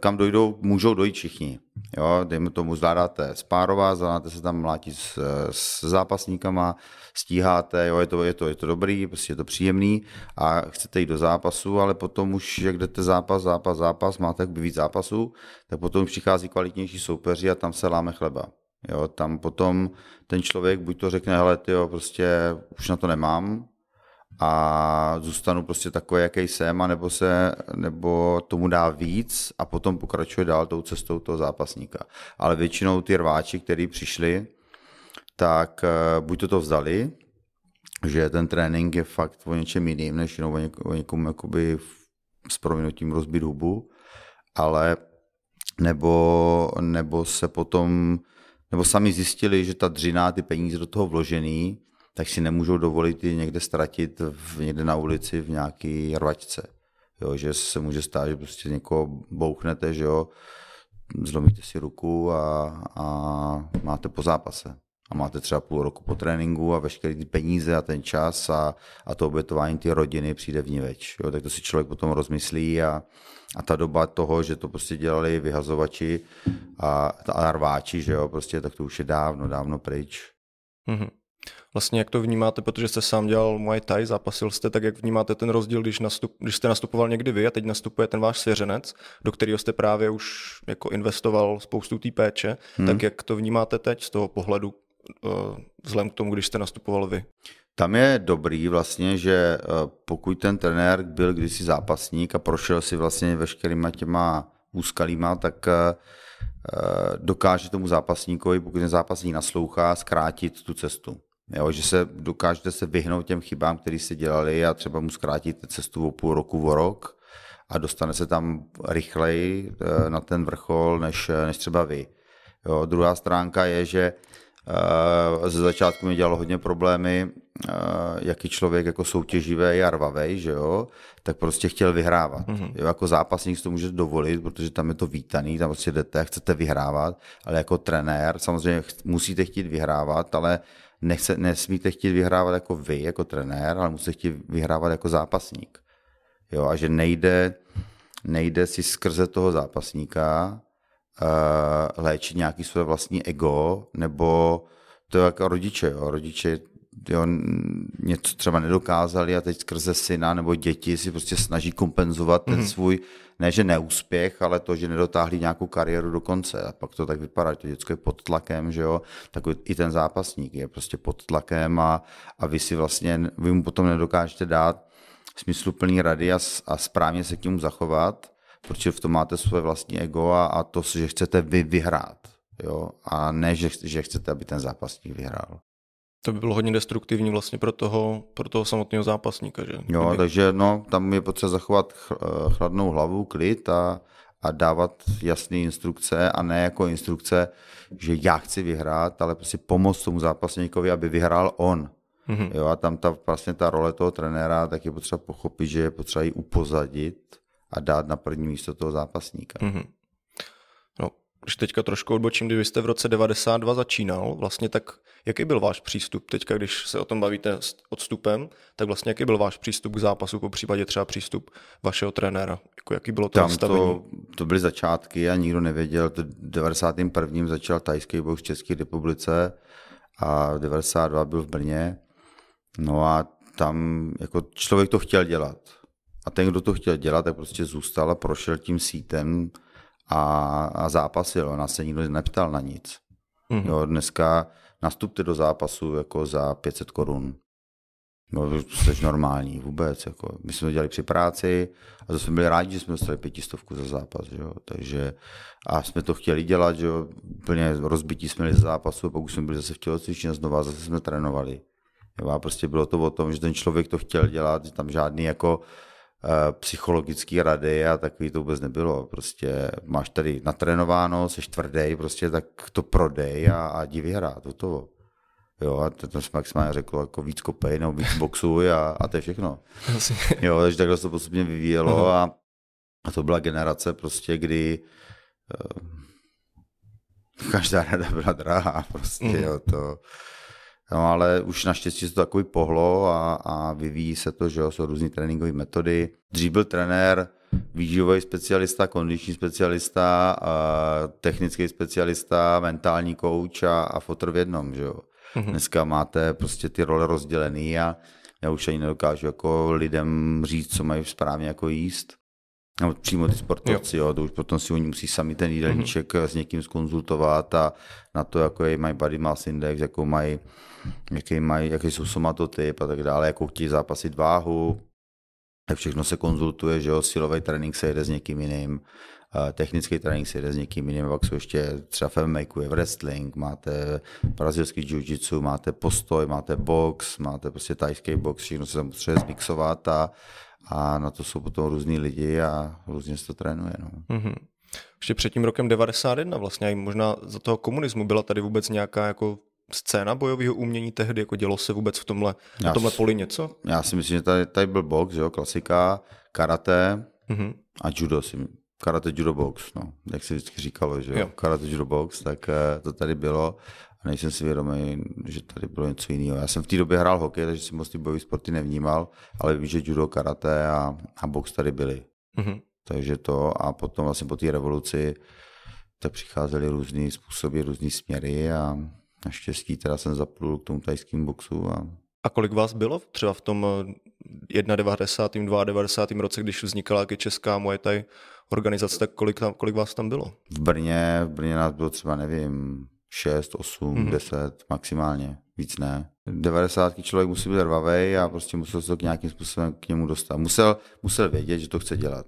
kam dojdou, můžou dojít všichni. Jo, dejme tomu, zvládáte spárová, zvládáte se tam mlátit s, s zápasníkama, stíháte, jo, je to, je, to, je to dobrý, prostě je to příjemný a chcete jít do zápasu, ale potom už, jak jdete zápas, zápas, zápas, máte víc zápasů, tak potom přichází kvalitnější soupeři a tam se láme chleba. Jo, tam potom ten člověk buď to řekne, hele, ty jo, prostě už na to nemám, a zůstanu prostě takový, jaký jsem, nebo, se, nebo tomu dá víc a potom pokračuje dál tou cestou toho zápasníka. Ale většinou ty rváči, kteří přišli, tak eh, buď to to vzdali, že ten trénink je fakt o něčem jiným, než jenom o, něk- o někomu jakoby s proměnutím rozbit hubu, ale nebo, nebo se potom, nebo sami zjistili, že ta dřina, ty peníze do toho vložený, tak si nemůžou dovolit ji někde ztratit v, někde na ulici v nějaký rvačce. Jo, že se může stát, že prostě někoho bouchnete, že jo, zlomíte si ruku a, a máte po zápase. A máte třeba půl roku po tréninku a veškeré ty peníze a ten čas a, a to obětování ty rodiny přijde v ní več. Jo, tak to si člověk potom rozmyslí a, a ta doba toho, že to prostě dělali vyhazovači a, a rváči, že jo, prostě, tak to už je dávno, dávno pryč. Mm-hmm. Vlastně jak to vnímáte, protože jste sám dělal Muay Thai, zápasil jste, tak jak vnímáte ten rozdíl, když, nastup, když jste nastupoval někdy vy a teď nastupuje ten váš svěřenec, do kterého jste právě už jako investoval spoustu té péče, hmm. tak jak to vnímáte teď z toho pohledu, uh, vzhledem k tomu, když jste nastupoval vy? Tam je dobrý vlastně, že eh, pokud ten trenér byl kdysi zápasník a prošel si vlastně veškerýma těma úskalýma, tak eh, dokáže tomu zápasníkovi, pokud ten zápasník naslouchá, zkrátit tu cestu. Jo, že se dokážete se vyhnout těm chybám, které jste dělali a třeba mu zkrátíte cestu o půl roku, o rok a dostane se tam rychleji eh, na ten vrchol, než, než třeba vy. Jo, druhá stránka je, že uh, ze začátku mi dělalo hodně problémy, jaký člověk jako soutěživý a rvavej, že jo, tak prostě chtěl vyhrávat. Mm-hmm. Jo, jako zápasník si to může dovolit, protože tam je to vítaný, tam prostě jdete, chcete vyhrávat, ale jako trenér samozřejmě musíte chtít vyhrávat, ale nechce, nesmíte chtít vyhrávat jako vy, jako trenér, ale musíte chtít vyhrávat jako zápasník. Jo, a že nejde, nejde si skrze toho zápasníka uh, léčit nějaký své vlastní ego, nebo to je jako rodiče. Jo. Rodiče jo, něco třeba nedokázali a teď skrze syna nebo děti si prostě snaží kompenzovat mm-hmm. ten mhm. svůj, ne že neúspěch, ale to, že nedotáhli nějakou kariéru do konce. A pak to tak vypadá, že to děcko je pod tlakem, že jo, tak i ten zápasník je prostě pod tlakem a, a vy si vlastně, vy mu potom nedokážete dát smysluplný rady a, a správně se k němu zachovat, protože v tom máte své vlastní ego a, a to, že chcete vy vyhrát. Jo? A ne, že, že chcete, aby ten zápasník vyhrál. To by bylo hodně destruktivní vlastně pro toho, pro toho samotného zápasníka, že? Jo, Kdyby... takže no, tam je potřeba zachovat chladnou hlavu, klid a, a dávat jasné instrukce a ne jako instrukce, že já chci vyhrát, ale prostě pomoct tomu zápasníkovi, aby vyhrál on. Mm-hmm. Jo, a tam ta, vlastně ta role toho trenéra, tak je potřeba pochopit, že je potřeba ji upozadit a dát na první místo toho zápasníka. Mm-hmm. Když teďka trošku odbočím, když jste v roce 92 začínal, vlastně tak jaký byl váš přístup teďka, když se o tom bavíte s odstupem, tak vlastně jaký byl váš přístup k zápasu, po případě třeba přístup vašeho trenéra? Jako jaký bylo to Tam to, to byly začátky a nikdo nevěděl. V 91. začal tajský box v České republice a 92 byl v Brně. No a tam jako člověk to chtěl dělat. A ten, kdo to chtěl dělat, tak prostě zůstal a prošel tím sítem a, a zápasil. Nás se nikdo neptal na nic. Mm-hmm. Jo, dneska nastupte do zápasu jako za 500 korun. No, jsi normální vůbec. Jako. My jsme to dělali při práci a to jsme byli rádi, že jsme dostali pětistovku za zápas. Že jo. Takže, a jsme to chtěli dělat, že jo. úplně rozbití jsme byli za zápasu, a pokud jsme byli zase v tělocvičně znova, zase jsme trénovali. Jo. A prostě bylo to o tom, že ten člověk to chtěl dělat, že tam žádný jako psychologické rady a takový to vůbec nebylo. Prostě máš tady natrénováno, jsi tvrdý, prostě tak to prodej a, a jdi vyhrát, toho. Jo, a to jsme maximálně řekl, jako víc kopej nebo víc boxuj a, a to je všechno. jo, takže takhle se to postupně vyvíjelo a, a to byla generace prostě, kdy uh, každá rada byla drahá prostě, mm. jo, to, No, ale už naštěstí se to takový pohlo a, a vyvíjí se to, že jo, jsou různé tréninkové metody. Dřív byl trenér, výživový specialista, kondiční specialista, technický specialista, mentální kouč a, a fotr v jednom, že jo. Mm-hmm. Dneska máte prostě ty role rozdělený a já už ani nedokážu jako lidem říct, co mají správně jako jíst. No, přímo ty sportovci, jo. jo, to už potom si oni musí sami ten jídelníček mm-hmm. s někým skonzultovat a na to, jako je mají body mass index, jako mají, jaký, mají, jaký jsou somatotyp a tak dále, jakou chtějí zápasit váhu, tak všechno se konzultuje, že jo, silový trénink se jede s někým jiným, technický trénink se jede s někým jiným, pak jsou ještě třeba v MMA, je wrestling, máte brazilský jiu-jitsu, máte postoj, máte box, máte prostě tajský box, všechno se tam potřebuje zmixovat a a na to jsou potom různí lidi a různě se to trénuje. No. Mm-hmm. Ještě před tím rokem 91 vlastně, možná za toho komunismu byla tady vůbec nějaká jako scéna bojového umění tehdy, jako dělo se vůbec v tomhle, v tomhle poli něco? Já si myslím, že tady, tady byl box, jo, klasika, karate mm-hmm. a judo si karate judo box, no, jak se vždycky říkalo, že jo, karate judo box, tak eh, to tady bylo a nejsem si vědomý, že tady bylo něco jiného. Já jsem v té době hrál hokej, takže jsem moc ty bojové sporty nevnímal, ale vím, že judo, karate a, a box tady byly. Mm-hmm. Takže to a potom vlastně po té revoluci tak přicházely různé způsoby, různé směry a naštěstí teda jsem zaplul k tomu tajskému boxu. A... a kolik vás bylo třeba v tom 91. 92. roce, když vznikala česká Muay Thai organizace, tak kolik, tam, kolik vás tam bylo? V Brně, v Brně nás bylo třeba, nevím, 6, 8, mm-hmm. 10 maximálně, víc ne. 90 člověk musí být rvavý a prostě musel se to k nějakým způsobem k němu dostat. Musel, musel vědět, že to chce dělat.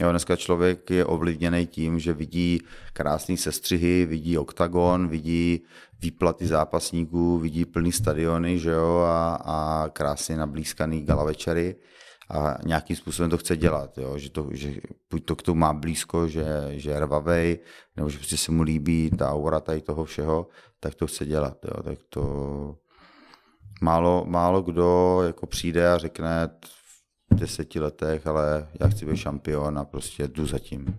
Jo, dneska člověk je ovlivněný tím, že vidí krásné sestřihy, vidí oktagon, vidí výplaty zápasníků, vidí plný stadiony že jo, a, a krásně nablízkaný gala večery a nějakým způsobem to chce dělat, jo? Že, to, že buď to k tomu má blízko, že, že je rvavej, nebo že prostě se mu líbí ta aura tady toho všeho, tak to chce dělat. Jo? Tak to málo, málo kdo jako přijde a řekne v deseti letech, ale já chci být šampion a prostě jdu zatím.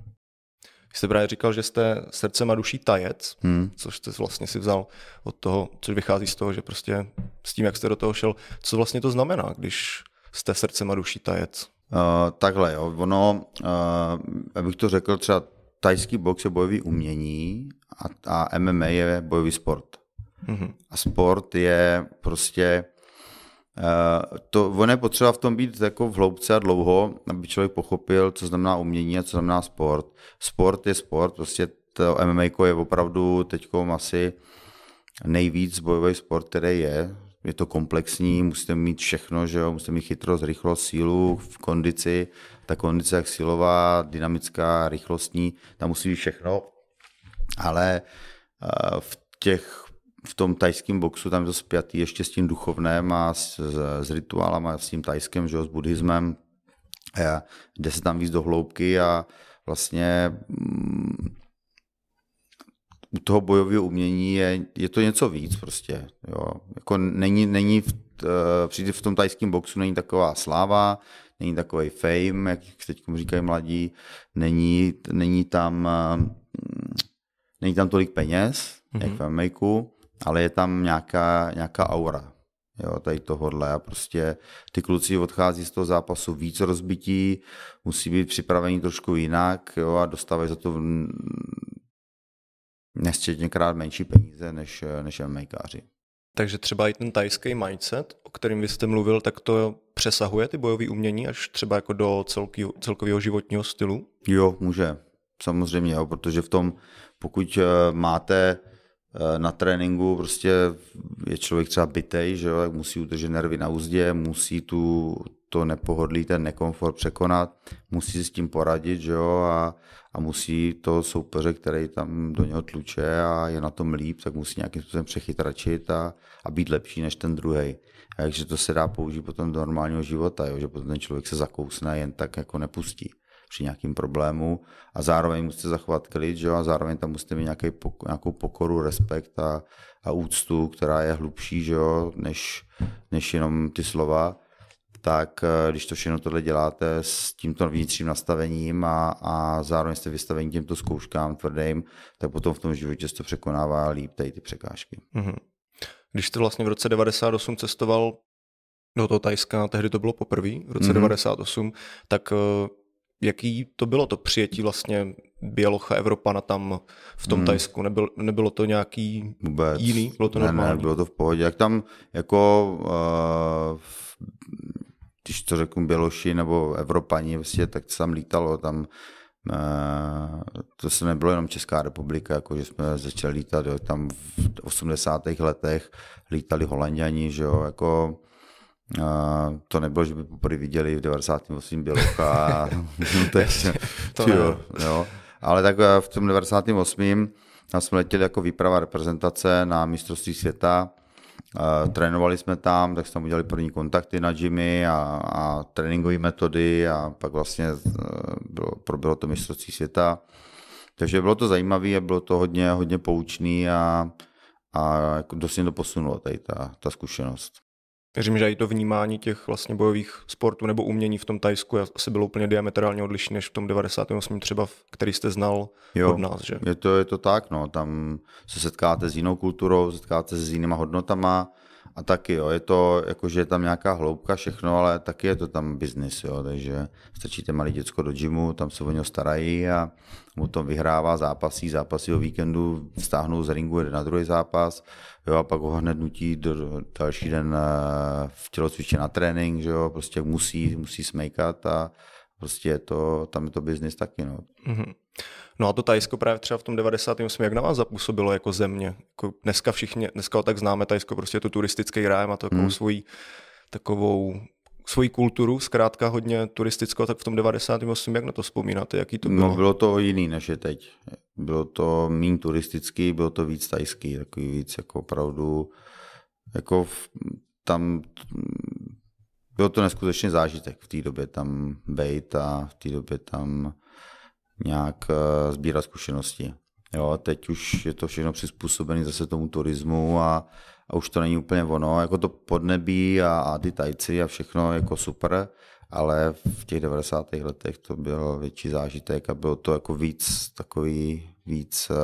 Jste právě říkal, že jste srdcem a duší tajec, hmm. což jste vlastně si vzal od toho, což vychází z toho, že prostě s tím, jak jste do toho šel, co vlastně to znamená, když jste srdcem a duší tajec? Uh, takhle, jo. Ono, uh, abych to řekl, třeba tajský box je bojový umění a, a MMA je bojový sport. Mm-hmm. A sport je prostě Uh, to, on je potřeba v tom být jako v hloubce a dlouho, aby člověk pochopil, co znamená umění a co znamená sport. Sport je sport, prostě to MMA je opravdu teď asi nejvíc bojový sport, který je je to komplexní, musíte mít všechno, že jo, musíte mít chytrost, rychlost, sílu, v kondici, ta kondice jak silová, dynamická, rychlostní, tam musí být všechno, ale uh, v těch v tom tajském boxu tam je to spjatý ještě s tím duchovném a s, s, s rituálama, s tím tajským, že jo, s buddhismem. Jde se tam víc do hloubky a vlastně mm, u toho bojového umění je, je to něco víc prostě. Jo. Jako není, není v, uh, v tom tajském boxu není taková sláva, není takový fame, jak teď říkají mladí, není, není tam uh, není tam tolik peněz, mm-hmm. jak v MMA, ale je tam nějaká, nějaká aura. Jo, tady tohodle a prostě ty kluci odchází z toho zápasu víc rozbití, musí být připravení trošku jinak jo, a dostávají za to nesčetněkrát menší peníze než, než MMAkáři. Takže třeba i ten tajský mindset, o kterým vy jste mluvil, tak to přesahuje ty bojové umění až třeba jako do celkového životního stylu? Jo, může. Samozřejmě, jo, protože v tom, pokud eh, máte eh, na tréninku prostě je člověk třeba bytej, že jo, tak musí udržet nervy na úzdě, musí tu, to nepohodlí, ten nekomfort překonat, musí s tím poradit, že jo, a, a musí to soupeře, který tam do něho tluče a je na tom líp, tak musí nějakým způsobem přechytračit a, a být lepší než ten druhý. Takže to se dá použít potom do normálního života, jo, že potom ten člověk se zakousne a jen tak jako nepustí při nějakým problému. A zároveň musíte zachovat klid, že jo, a zároveň tam musíte mít nějaký, nějakou pokoru, respekt a, a úctu, která je hlubší, že jo, než, než jenom ty slova tak eh, když to všechno tohle děláte s tímto vnitřním nastavením a, a zároveň jste vystavení těmto zkouškám tvrdým, tak potom v tom životě se to překonává líp tady ty překážky. Mm-hmm. Když jste vlastně v roce 98 cestoval do toho Tajska, tehdy to bylo poprvé, v roce mm-hmm. 98, tak eh, jaký to bylo to přijetí vlastně Bělocha Evropana tam v tom hmm. Tajsku? Nebyl, nebylo to nějaký Vůbec. jiný? Bylo to ne, normální? Ne, bylo to v pohodě. Jak tam jako uh, když to řeknu Běloši nebo Evropani, vlastně, tak to tam lítalo, tam eh, to se nebylo jenom Česká republika, jako že jsme začali lítat, jo, tam v 80. letech lítali Holanděni, že jo, jako Uh, to nebylo, že by poprvé viděli v 98. Bělocha. <laughs> <laughs> to jo, jo. Ale tak eh, v tom 98. tam jsme letěli jako výprava reprezentace na mistrovství světa Trénovali jsme tam, tak jsme tam udělali první kontakty na Jimmy a, a tréninkové metody a pak vlastně uh, bylo, proběhlo to mistrovství světa. Takže bylo to zajímavé a bylo to hodně, hodně poučný a, a jako dost to posunulo tady ta, ta zkušenost. Věřím, že i to vnímání těch vlastně bojových sportů nebo umění v tom Tajsku asi bylo úplně diametrálně odlišné než v tom 98. třeba, který jste znal jo, od nás, že? Je to, je to tak, no, tam se setkáte s jinou kulturou, setkáte se s jinýma hodnotama a taky, jo, je to, jakože je tam nějaká hloubka, všechno, ale taky je to tam biznis, jo, takže stačíte malé děcko do gymu, tam se o něho starají a mu to vyhrává zápasí, zápasy o víkendu, stáhnou z ringu, jde na druhý zápas, jo, a pak ho hned nutí do, do další den eh, v tělocvičně na trénink, že jo, prostě musí, musí smejkat a prostě je to, tam je to biznis taky, no. Mm-hmm. No a to Tajsko právě třeba v tom 98. jak na vás zapůsobilo jako země? Jako dneska všichni, dneska ho tak známe, Tajsko prostě je to turistický ráj, má to takovou hmm. svoji, takovou svoji kulturu, zkrátka hodně turistickou, tak v tom 98. jak na to vzpomínáte, jaký to bylo? No bylo to jiný než je teď. Bylo to méně turistický, bylo to víc tajský, takový víc jako opravdu, jako v, tam bylo to neskutečně zážitek v té době tam bejt a v té době tam nějak eh, sbírat zkušenosti. Jo, teď už je to všechno přizpůsobené zase tomu turismu a, a už to není úplně ono. Jako to podnebí a, a ty tajci a všechno jako super, ale v těch 90. letech to byl větší zážitek a bylo to jako víc takový víc uh,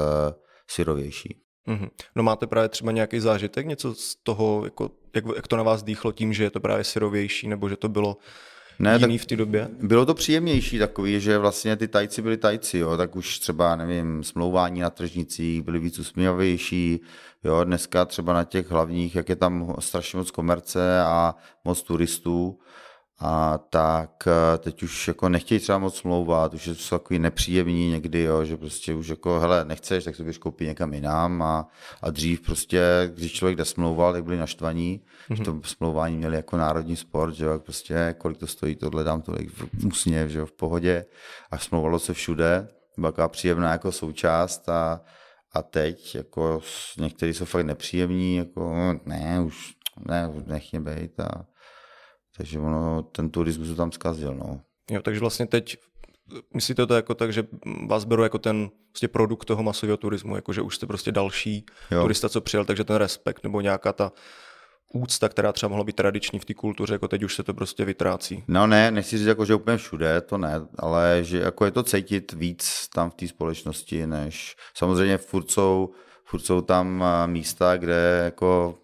syrovější. Mm-hmm. No máte právě třeba nějaký zážitek, něco z toho, jako, jak, jak to na vás dýchlo tím, že je to právě syrovější, nebo že to bylo ne, jiný v té době? Bylo to příjemnější takový, že vlastně ty tajci byli tajci, jo, tak už třeba, nevím, smlouvání na tržnicích byly víc usměvavější, jo, dneska třeba na těch hlavních, jak je tam strašně moc komerce a moc turistů, a tak eh, teď už jako nechtějí třeba moc smlouvat, už jsou takový nepříjemní někdy, jo, že prostě už jako, hele, nechceš, tak si běž koupit někam jinam. A, a dřív prostě, když člověk desmlouval, tak byli naštvaní, mm-hmm. že to smlouvání měli jako národní sport, že jo, prostě kolik to stojí, tohle dám tolik v úsměv, že jo, v pohodě. A smlouvalo se všude, byla taková příjemná jako součást a, a teď jako někteří jsou fakt nepříjemní, jako ne, už ne, nech mě být. A takže ono, ten turismus tam zkazil. No. Jo, takže vlastně teď myslíte to jako tak, že vás beru jako ten prostě produkt toho masového turismu, jako že už jste prostě další jo. turista, co přijel, takže ten respekt nebo nějaká ta úcta, která třeba mohla být tradiční v té kultuře, jako teď už se to prostě vytrácí. No ne, nechci říct jako, že úplně všude, to ne, ale že jako je to cítit víc tam v té společnosti, než samozřejmě furt jsou, furt jsou tam eh, místa, kde jako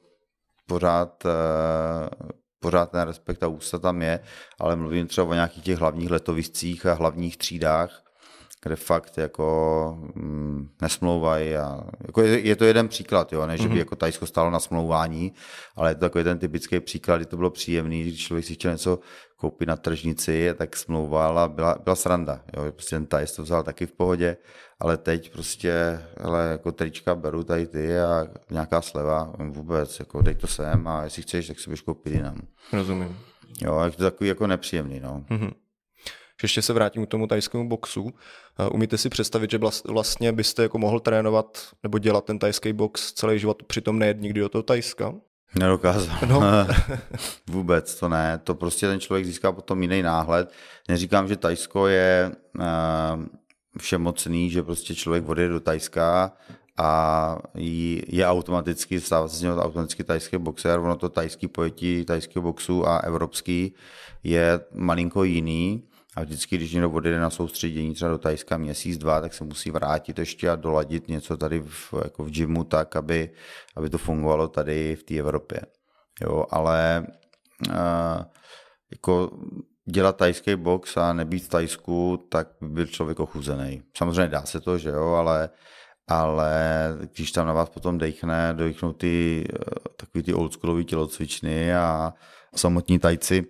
pořád eh, pořád ten respekt a ústa tam je, ale mluvím třeba o nějakých těch hlavních letoviscích a hlavních třídách, kde fakt jako mm, nesmlouvají. A, jako je, je, to jeden příklad, jo, ne, že by mm-hmm. jako Tajsko stálo na smlouvání, ale je to takový ten typický příklad, kdy to bylo příjemný, když člověk si chtěl něco koupit na tržnici, tak smlouval a byla, byla sranda. Jo, prostě ten Tajs to vzal taky v pohodě, ale teď prostě, hele, jako trička beru tady ty a nějaká sleva, vůbec, jako dej to sem a jestli chceš, tak si budeš koupit jinam. Rozumím. Jo, je to takový jako nepříjemný, no. Mm-hmm. Ještě se vrátím k tomu tajskému boxu. Umíte si představit, že vlastně byste jako mohl trénovat nebo dělat ten tajský box celý život, přitom nejet nikdy do toho Tajska? Nedokázal. No. <laughs> Vůbec to ne. To prostě ten člověk získá potom jiný náhled. Neříkám, že Tajsko je uh, všemocný, že prostě člověk odjede do Tajska a je automaticky, stává se z něho automaticky tajský boxer, ono to tajský pojetí tajského boxu a evropský je malinko jiný a vždycky, když někdo odjede na soustředění třeba do Tajska měsíc, dva, tak se musí vrátit ještě a doladit něco tady v, jako v gymu tak, aby, aby to fungovalo tady v té Evropě. Jo, ale uh, jako dělat tajský box a nebýt v Tajsku, tak by byl člověk ochuzený. Samozřejmě dá se to, že jo, ale, ale když tam na vás potom dechne, dechnou ty eh, takový ty oldschoolový tělocvičny a samotní tajci,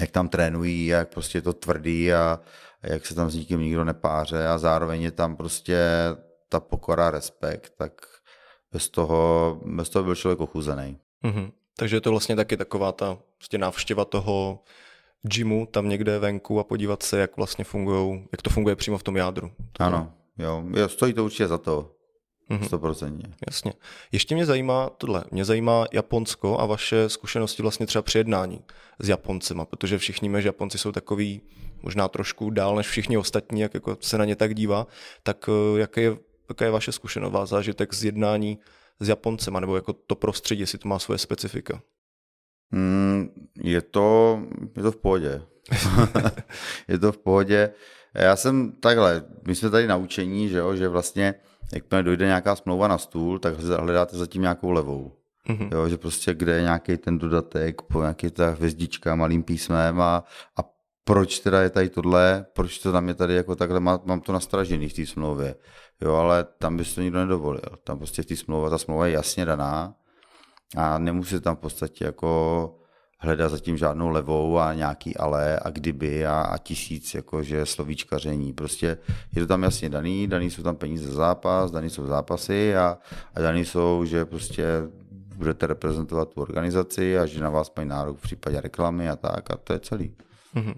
jak tam trénují, jak prostě je to tvrdý a jak se tam s nikým nikdo nepáře a zároveň je tam prostě ta pokora, respekt, tak bez toho, bez toho byl člověk ochuzený. Mm-hmm. Takže je to vlastně taky taková ta prostě návštěva toho gymu tam někde venku a podívat se, jak vlastně fungují, jak to funguje přímo v tom jádru. To ano, jo, stojí to určitě za to. 100%. Mm-hmm. Jasně. Ještě mě zajímá tohle. Mě zajímá Japonsko a vaše zkušenosti vlastně třeba při jednání s Japoncema, protože všichni víme, že Japonci jsou takový možná trošku dál než všichni ostatní, jak jako se na ně tak dívá. Tak eh, jaké je, jaká je vaše zkušenost, zážitek z jednání s Japoncema, nebo jako to prostředí, jestli to má svoje specifika? Mm, je, to, je to v pohodě. <laughs> <laughs> je to v pohodě. Já jsem takhle, my jsme tady naučení, že, jo, že vlastně jakmile dojde nějaká smlouva na stůl, tak hledáte zatím nějakou levou. Mm-hmm. Jo, že prostě kde je nějaký ten dodatek, po nějaký ta hvězdička malým písmem a, a proč teda je tady tohle, proč to tam je tady jako takhle, má, mám to nastražený v té smlouvě. Jo, ale tam bys to nikdo nedovolil. Tam prostě v té smlouvě, ta smlouva je jasně daná a nemusí tam v podstatě jako hledat zatím žádnou levou a nějaký ale a kdyby a, a tisíc jakože slovíčkaření. Prostě je to tam jasně daný, daný jsou tam peníze za zápas, daný jsou zápasy a, a daný jsou, že prostě budete reprezentovat tu organizaci a že na vás mají nárok v případě reklamy a tak a to je celý. Mm-hmm.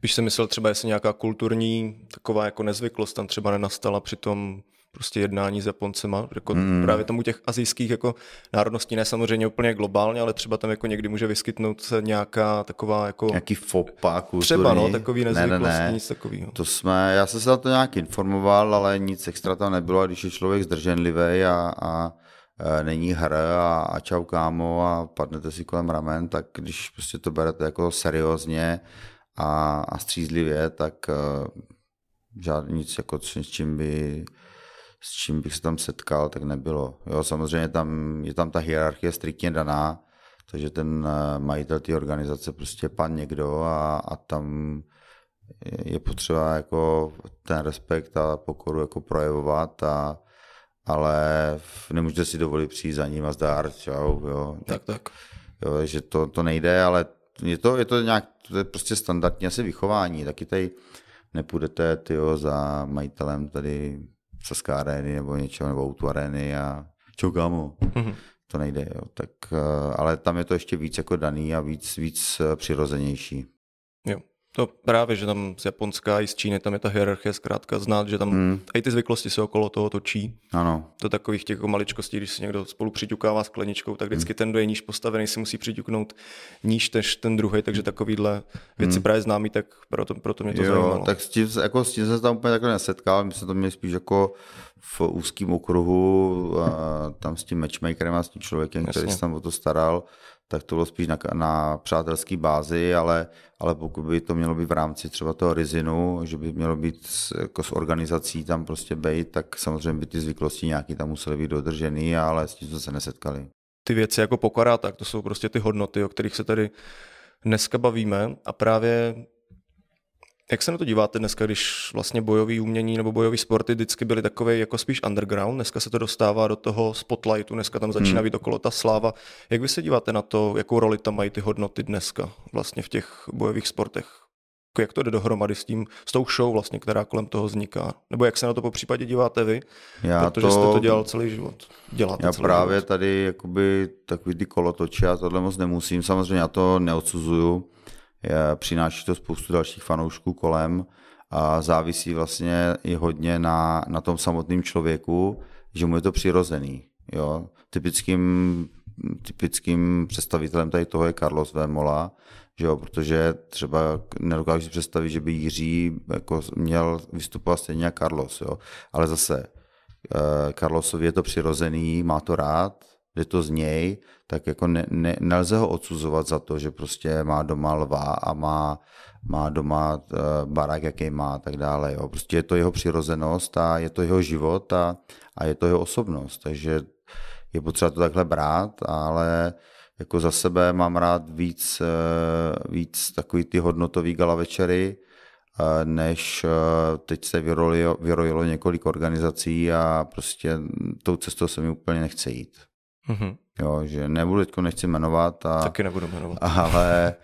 Když jsem myslel třeba, jestli nějaká kulturní taková jako nezvyklost tam třeba nenastala při tom prostě jednání s Japoncema, jako mm. právě tomu těch azijských jako národností, ne samozřejmě úplně globálně, ale třeba tam jako někdy může vyskytnout se nějaká taková jako... Nějaký fopa kulturní. Třeba no, takový nezvyklostní, ne, ne, ne. nic takového. To jsme, já jsem se na to nějak informoval, ale nic extra tam nebylo a když je člověk zdrženlivý a, a e, není hr a, a čau kámo a padnete si kolem ramen, tak když prostě to berete jako seriózně a, a střízlivě, tak uh, žádný nic jako s čím by s čím bych se tam setkal, tak nebylo. Jo, samozřejmě tam, je tam ta hierarchie striktně daná, takže ten eh, majitel té organizace prostě pan někdo a, a tam je potřeba jako ten respekt a pokoru jako projevovat a ale nemůžete si dovolit přijít za ním a zdár, čau, jo. Tak, tak. Jo, že to, to nejde, ale je to, je to nějak, to je prostě standardní asi vychování, taky tady nepůjdete tyjo, za majitelem tady Saské arény nebo něčeho, nebo Outu arény a čau kámo, mm-hmm. to nejde, jo. Tak, eh, ale tam je to ještě víc jako daný a víc, víc eh, přirozenější. To právě, že tam z Japonska i z Číny, tam je ta hierarchie zkrátka znát, že tam mm. i ty zvyklosti se okolo toho točí. Ano. To takových těch maličkostí, když si někdo spolu přiťukává skleničkou, tak vždycky mm. ten, kdo je níž postavený, si musí přiťuknout níž než ten druhý, takže takovýhle věci mm. právě známý, tak proto, proto mě to jo, zajímalo. Tak s tím, jako, s tím jsem se tam úplně takhle nesetkal, my jsme to měli spíš jako v úzkém okruhu, a tam s tím matchmakerem a s tím člověkem, Jasně. který se tam o to staral, tak to bylo spíš na, na přátelské bázi, ale, ale pokud by to mělo být v rámci třeba toho rizinu, že by mělo být s, jako s organizací tam prostě být, tak samozřejmě by ty zvyklosti nějaký tam musely být dodržený, ale s tím jsme se nesetkali. Ty věci jako pokora, tak to jsou prostě ty hodnoty, o kterých se tady dneska bavíme a právě jak se na to díváte dneska, když vlastně bojový umění nebo bojový sporty vždycky byly takové jako spíš underground, dneska se to dostává do toho spotlightu, dneska tam začíná hmm. být okolo ta sláva. Jak vy se díváte na to, jakou roli tam mají ty hodnoty dneska vlastně v těch bojových sportech? Jak to jde dohromady s tím, s tou show vlastně, která kolem toho vzniká? Nebo jak se na to po případě díváte vy? Já Protože to, jste to dělal celý život. Děláte já celý právě život. tady jakoby takový ty kolotoče a tohle moc nemusím. Samozřejmě já to neodsuzuju přináší to spoustu dalších fanoušků kolem a závisí vlastně i hodně na, na tom samotném člověku, že mu je to přirozený. Jo? Typickým, typickým představitelem tady toho je Carlos Vémola, že jo, protože třeba nedokážu si představit, že by Jiří jako měl vystupovat stejně jako Carlos, jo. ale zase eh, Carlosovi je to přirozený, má to rád, jde to z něj, tak jako ne, ne, nelze ho odsuzovat za to, že prostě má doma lva a má, má doma uh, barák, jaký má a tak dále. Jo. Prostě je to jeho přirozenost a je to jeho život a, a je to jeho osobnost. Takže je potřeba to takhle brát, ale jako za sebe mám rád víc, uh, víc takový ty hodnotový gala večery, uh, než teď se vyrojilo, vyrojilo několik organizací a prostě tou cestou se mi úplně nechce jít. Mm-hmm. Jo, že nebudu teď nechci jmenovat. A, Taky nebudu jmenovat. <laughs> Ale,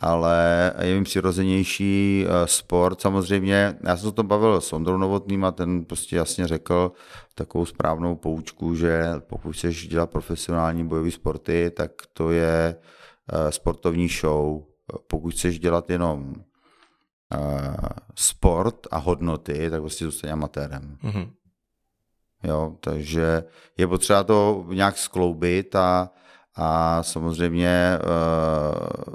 ale je mi přirozenější eh, sport. Samozřejmě, já jsem se to bavil s Ondrou Novotným a ten prostě jasně řekl takovou správnou poučku, že pokud chceš dělat profesionální bojové sporty, tak to je eh, sportovní show. Pokud chceš dělat jenom eh, sport a hodnoty, tak prostě zůstane amatérem. Mm-hmm. Jo, takže je potřeba to nějak skloubit a, a samozřejmě uh,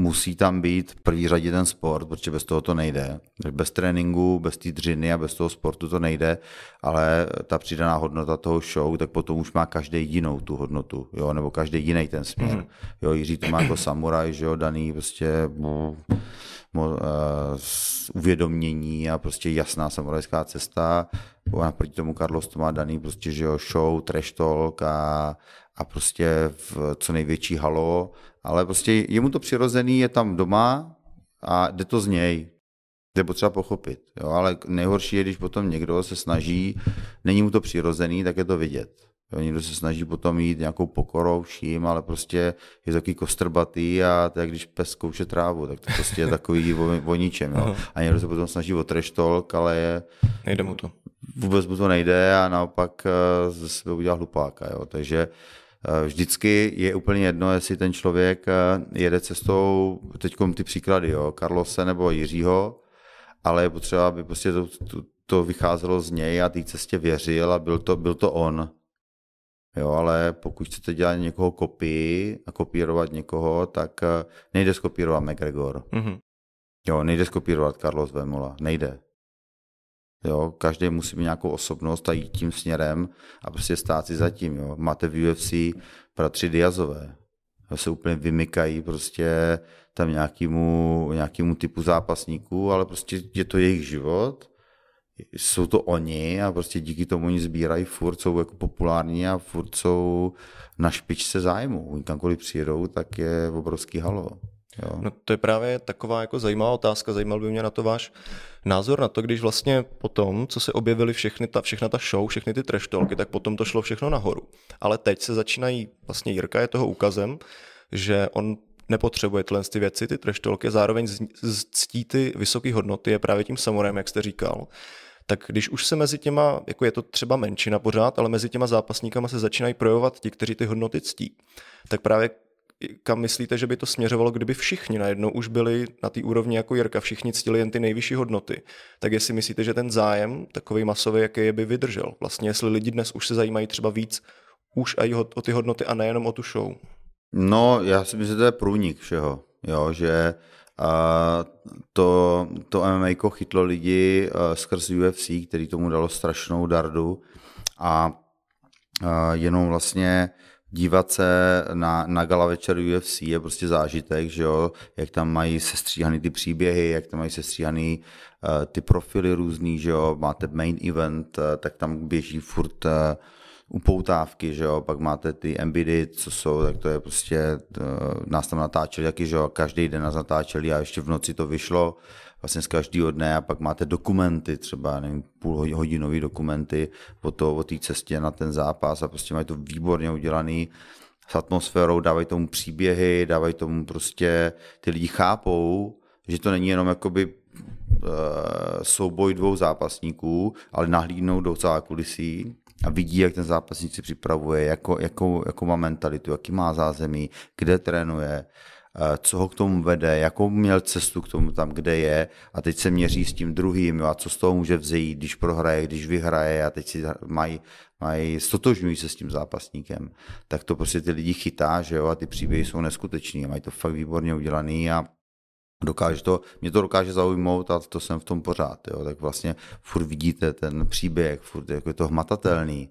musí tam být v první řadě ten sport, protože bez toho to nejde. Bez tréninku, bez té dřiny a bez toho sportu to nejde, ale ta přidaná hodnota toho show, tak potom už má každý jinou tu hodnotu, jo, nebo každý jiný ten směr. Mm. Jo, Jiří to má jako samuraj, že jo, daný prostě mo, mo, uh, uvědomění a prostě jasná samurajská cesta naproti tomu Carlos to má daný prostě, že jo, show, trash talk a, a prostě v co největší halo, ale prostě je mu to přirozený, je tam doma a jde to z něj. Je potřeba pochopit, jo, ale nejhorší je, když potom někdo se snaží, není mu to přirozený, tak je to vidět. Jo, někdo se snaží potom jít nějakou pokorou vším, ale prostě je takový kostrbatý a je, když pes kouše trávu, tak to prostě je takový o, o ničem. Jo. A někdo se potom snaží o trash talk, ale je... Nejde mu to. Vůbec mu to nejde a naopak eh, ze sebe udělá hlupáka. Jo. Takže eh, vždycky je úplně jedno, jestli ten člověk eh, jede cestou, teď ty příklady, jo, Karlose nebo Jiřího, ale je potřeba, aby prostě to, to, to vycházelo z něj a té cestě věřil a byl to, byl to on. Jo, ale pokud chcete dělat někoho kopii a kopírovat někoho, tak eh, nejde skopírovat McGregor. Mm-hmm. Jo, nejde skopírovat Carlos Vemola. Nejde. Jo, každý musí mít nějakou osobnost a jít tím směrem a prostě stát si zatím. Jo. Máte v UFC bratři Diazové. Jo, se úplně vymykají prostě tam nějakému, nějakému typu zápasníků, ale prostě je to jejich život jsou to oni a prostě díky tomu oni sbírají furt, jsou jako populární a furt jsou na špičce zájmu. Oni kamkoliv přijedou, tak je obrovský halo. Jo. No to je právě taková jako zajímavá otázka, zajímal by mě na to váš názor na to, když vlastně potom, co se objevily všechny ta, všechna ta show, všechny ty trash talky, tak potom to šlo všechno nahoru. Ale teď se začínají, vlastně Jirka je toho úkazem, že on nepotřebuje tyhle ty věci, ty treštolky, zároveň ctí ty vysoké hodnoty, je právě tím samurajem, jak jste říkal, tak když už se mezi těma, jako je to třeba menšina pořád, ale mezi těma zápasníkama se začínají projevovat ti, kteří ty hodnoty ctí, tak právě kam myslíte, že by to směřovalo, kdyby všichni najednou už byli na té úrovni jako Jirka, všichni ctili jen ty nejvyšší hodnoty, tak jestli myslíte, že ten zájem, takový masový, jaký je, by vydržel? Vlastně jestli lidi dnes už se zajímají třeba víc už i o ty hodnoty a nejenom o tu show. No, já si myslím, že to je průnik všeho, jo, že a to, to MMA chytlo lidi skrz UFC, který tomu dalo strašnou dardu a uh, jenom vlastně dívat se na, na gala večer UFC je prostě zážitek, že jo, jak tam mají sestříhaný ty příběhy, jak tam mají sestříhaný uh, ty profily různý, že jo, máte main event, uh, tak tam běží furt uh, upoutávky, že jo, pak máte ty embidy, co jsou, tak to je prostě, uh, nás tam natáčeli taky, že jo, každý den nás natáčeli a ještě v noci to vyšlo, vlastně z každého dne a pak máte dokumenty, třeba nevím, půl hodinový dokumenty o té o cestě na ten zápas a prostě mají to výborně udělaný s atmosférou, dávají tomu příběhy, dávají tomu prostě, ty lidi chápou, že to není jenom jakoby uh, souboj dvou zápasníků, ale nahlídnou do celá kulisí a vidí, jak ten zápasník si připravuje, jako, jakou, jakou má mentalitu, jaký má zázemí, kde trénuje, Eh, co ho k tomu vede, jakou měl cestu k tomu tam, kde je a teď se měří s tím druhým jo, a co z toho může vzejít, když prohraje, když vyhraje a teď si mají, mají stotožňují se s tím zápasníkem, tak to prostě ty lidi chytá, že jo, a ty příběhy jsou neskuteční, mají to fakt výborně udělaný a dokáže to, mě to dokáže zaujmout a to jsem v tom pořád, jo, tak vlastně furt vidíte ten příběh, furt jako je to hmatatelný,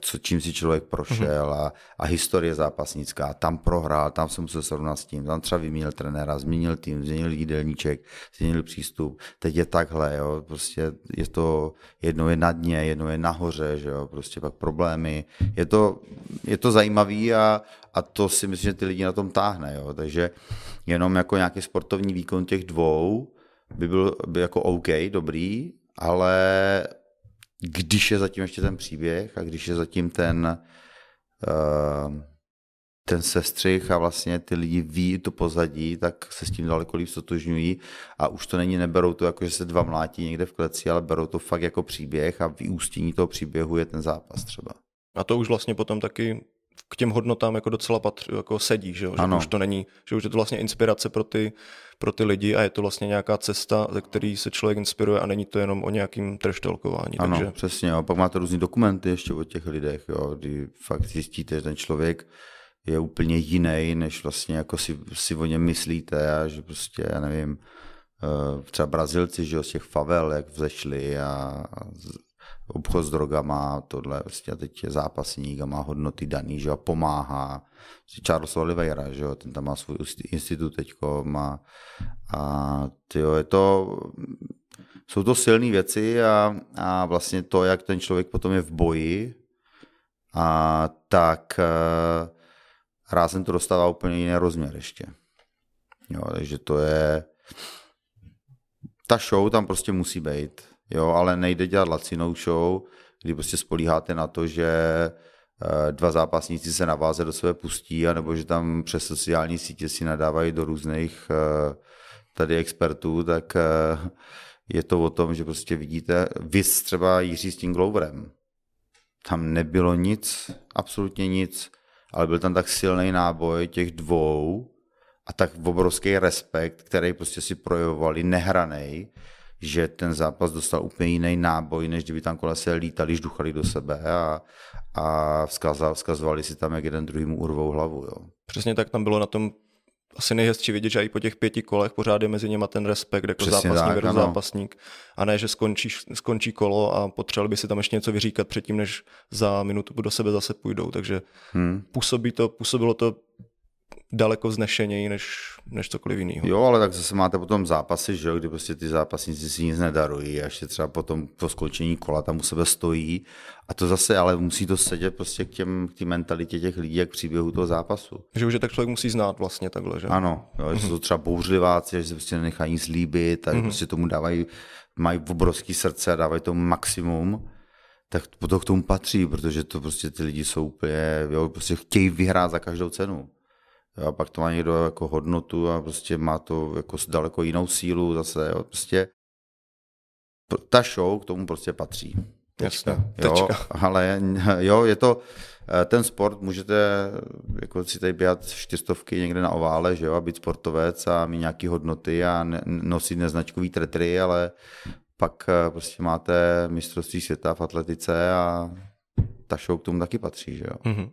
co, čím si člověk prošel a, a historie zápasnická, tam prohrál, tam se musel srovnat s tím, tam třeba vyměnil trenéra, změnil tým, změnil jídelníček, změnil přístup, teď je takhle, jo, prostě je to, jedno je na dně, jedno je nahoře, že jo, prostě pak problémy, je to, je to zajímavý a, a to si myslím, že ty lidi na tom táhne, jo, takže jenom jako nějaký sportovní výkon těch dvou by byl by jako OK, dobrý, ale když je zatím ještě ten příběh a když je zatím ten, uh, ten sestřih a vlastně ty lidi ví to pozadí, tak se s tím daleko líp stotožňují a už to není, neberou to jako, že se dva mlátí někde v kleci, ale berou to fakt jako příběh a vyústění toho příběhu je ten zápas třeba. A to už vlastně potom taky k těm hodnotám jako docela patř, jako sedí, že, jo? že už to není, že už je to vlastně inspirace pro ty, pro ty lidi a je to vlastně nějaká cesta, ze který se člověk inspiruje a není to jenom o nějakým treštolkování. Ano, takže... přesně. A pak máte různé dokumenty ještě o těch lidech, jo, kdy fakt zjistíte, že ten člověk je úplně jiný, než vlastně jako si, si o něm myslíte a že prostě, já nevím, eh, třeba Brazilci, že jo, z těch favel, jak vzešli a obchod s drogama, tohle, a teď je zápasník a má hodnoty daný, že jo, pomáhá. Charles Oliveira, že jo, ten tam má svůj institut teďko, má a tyjo, je to, jsou to silné věci a, a vlastně to, jak ten člověk potom je v boji, a tak uh, rázem to dostává úplně jiný rozměr ještě. Jo, takže to je, ta show tam prostě musí být jo, ale nejde dělat lacinou show, kdy prostě spolíháte na to, že eh, dva zápasníci se na váze do sebe pustí, anebo že tam přes sociální sítě si nadávají do různých eh, tady expertů, tak eh, je to o tom, že prostě vidíte, vy třeba Jiří s tím Gloverem. Tam nebylo nic, absolutně nic, ale byl tam tak silný náboj těch dvou a tak obrovský respekt, který prostě si projevovali nehranej, že ten zápas dostal úplně jiný náboj, než kdyby tam kolese lítali, žduchali do sebe a, a vzkazal, vzkazovali si tam, jak jeden druhýmu urvou hlavu. Jo. Přesně tak tam bylo na tom asi nejhezčí vidět, že i po těch pěti kolech pořád je mezi něma ten respekt jako Přesně zápasník ano. zápasník. A ne, že skončí, skončí kolo a potřebovali by si tam ještě něco vyříkat předtím, než za minutu do sebe zase půjdou. Takže hmm. působí to, působilo to daleko vznešeněji než, než cokoliv jiného. Jo, ale tak zase máte potom zápasy, že jo, kdy prostě ty zápasníci si nic nedarují a ještě třeba potom po skončení kola tam u sebe stojí a to zase, ale musí to sedět prostě k těm, k té mentalitě těch lidí, jak příběhu toho zápasu. Že už je tak člověk musí znát vlastně takhle, že? Ano, jo, že jsou třeba bouřliváci, že se prostě nenechají nic líbit, tak mm-hmm. prostě tomu dávají, mají obrovský srdce a dávají to maximum tak to k tomu patří, protože to prostě ty lidi jsou úplně, jo, prostě chtějí vyhrát za každou cenu. A pak to má někdo jako hodnotu a prostě má to jako daleko jinou sílu zase. Jo. Prostě ta show k tomu prostě patří. Jasně, jo, ale jo, je to, eh, ten sport můžete jako si tady běhat čtyřstovky někde na ovále, že jo, a být sportovec a mít nějaký hodnoty a nosit neznačkový tretry, ale pak eh, prostě máte mistrovství světa v atletice a ta show k tomu taky patří, že jo. Mm-hmm.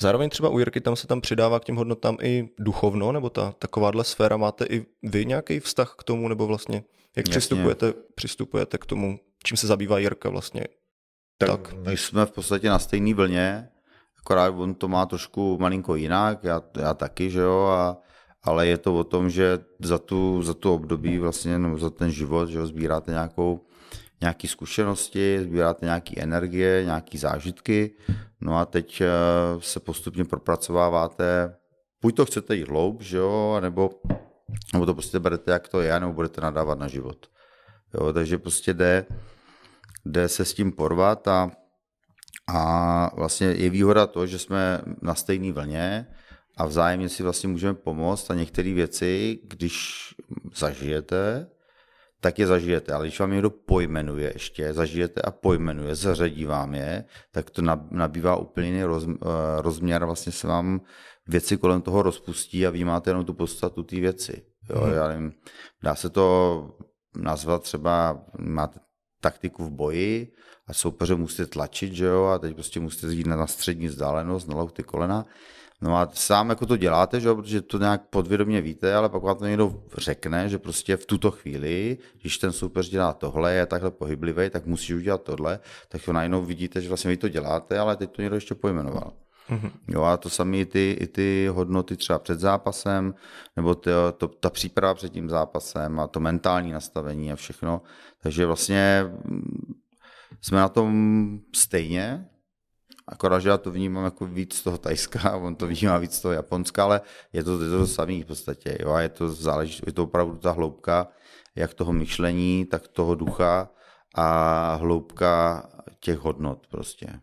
Zároveň třeba u Jirky tam se tam přidává k těm hodnotám i duchovno, nebo ta takováhle sféra. Máte i vy nějaký vztah k tomu, nebo vlastně jak přistupujete, přistupujete k tomu, čím se zabývá Jirka vlastně? Tak, tak. my jsme v podstatě na stejné vlně, akorát on to má trošku malinko jinak, já, já taky, že jo, a, ale je to o tom, že za tu, za tu období vlastně, nebo za ten život, že jo, sbíráte nějakou nějaké zkušenosti, sbíráte nějaké energie, nějaké zážitky, no a teď eh, se postupně propracováváte, buď to chcete jít hloub, že jo, nebo, nebo to prostě berete, jak to je, nebo budete nadávat na život. Jo, takže prostě jde, jde se s tím porvat a, a vlastně je výhoda to, že jsme na stejné vlně a vzájemně si vlastně můžeme pomoct a některé věci, když zažijete, tak je zažijete. Ale když vám někdo pojmenuje ještě, zažijete a pojmenuje, zařadí vám je, tak to nabývá úplně jiný roz, eh, rozměr, vlastně se vám věci kolem toho rozpustí a vy máte jenom tu podstatu té věci. Jo, hmm. já nevím, dá se to nazvat třeba, máte taktiku v boji a soupeře musíte tlačit, že jo, a teď prostě musíte jít na střední vzdálenost, na ty kolena No a sám jako to děláte, že? protože to nějak podvědomě víte, ale pak vám to někdo řekne, že prostě v tuto chvíli, když ten soupeř dělá tohle, je takhle pohyblivý, tak musíš udělat tohle, tak to najednou vidíte, že vlastně vy to děláte, ale teď to někdo ještě pojmenoval. Mm-hmm. Jo, a to samé i ty, i ty hodnoty třeba před zápasem, nebo ty, to, ta příprava před tím zápasem a to mentální nastavení a všechno. Takže vlastně mm, jsme na tom stejně, Akorát, že já to vnímám jako víc z toho Tajska, <laughs> on to vnímá víc z toho Japonska, ale je to, je to samý v podstatě. Jo? A je to, záleží, je to opravdu ta hloubka, jak toho myšlení, tak toho ducha a hloubka těch hodnot prostě.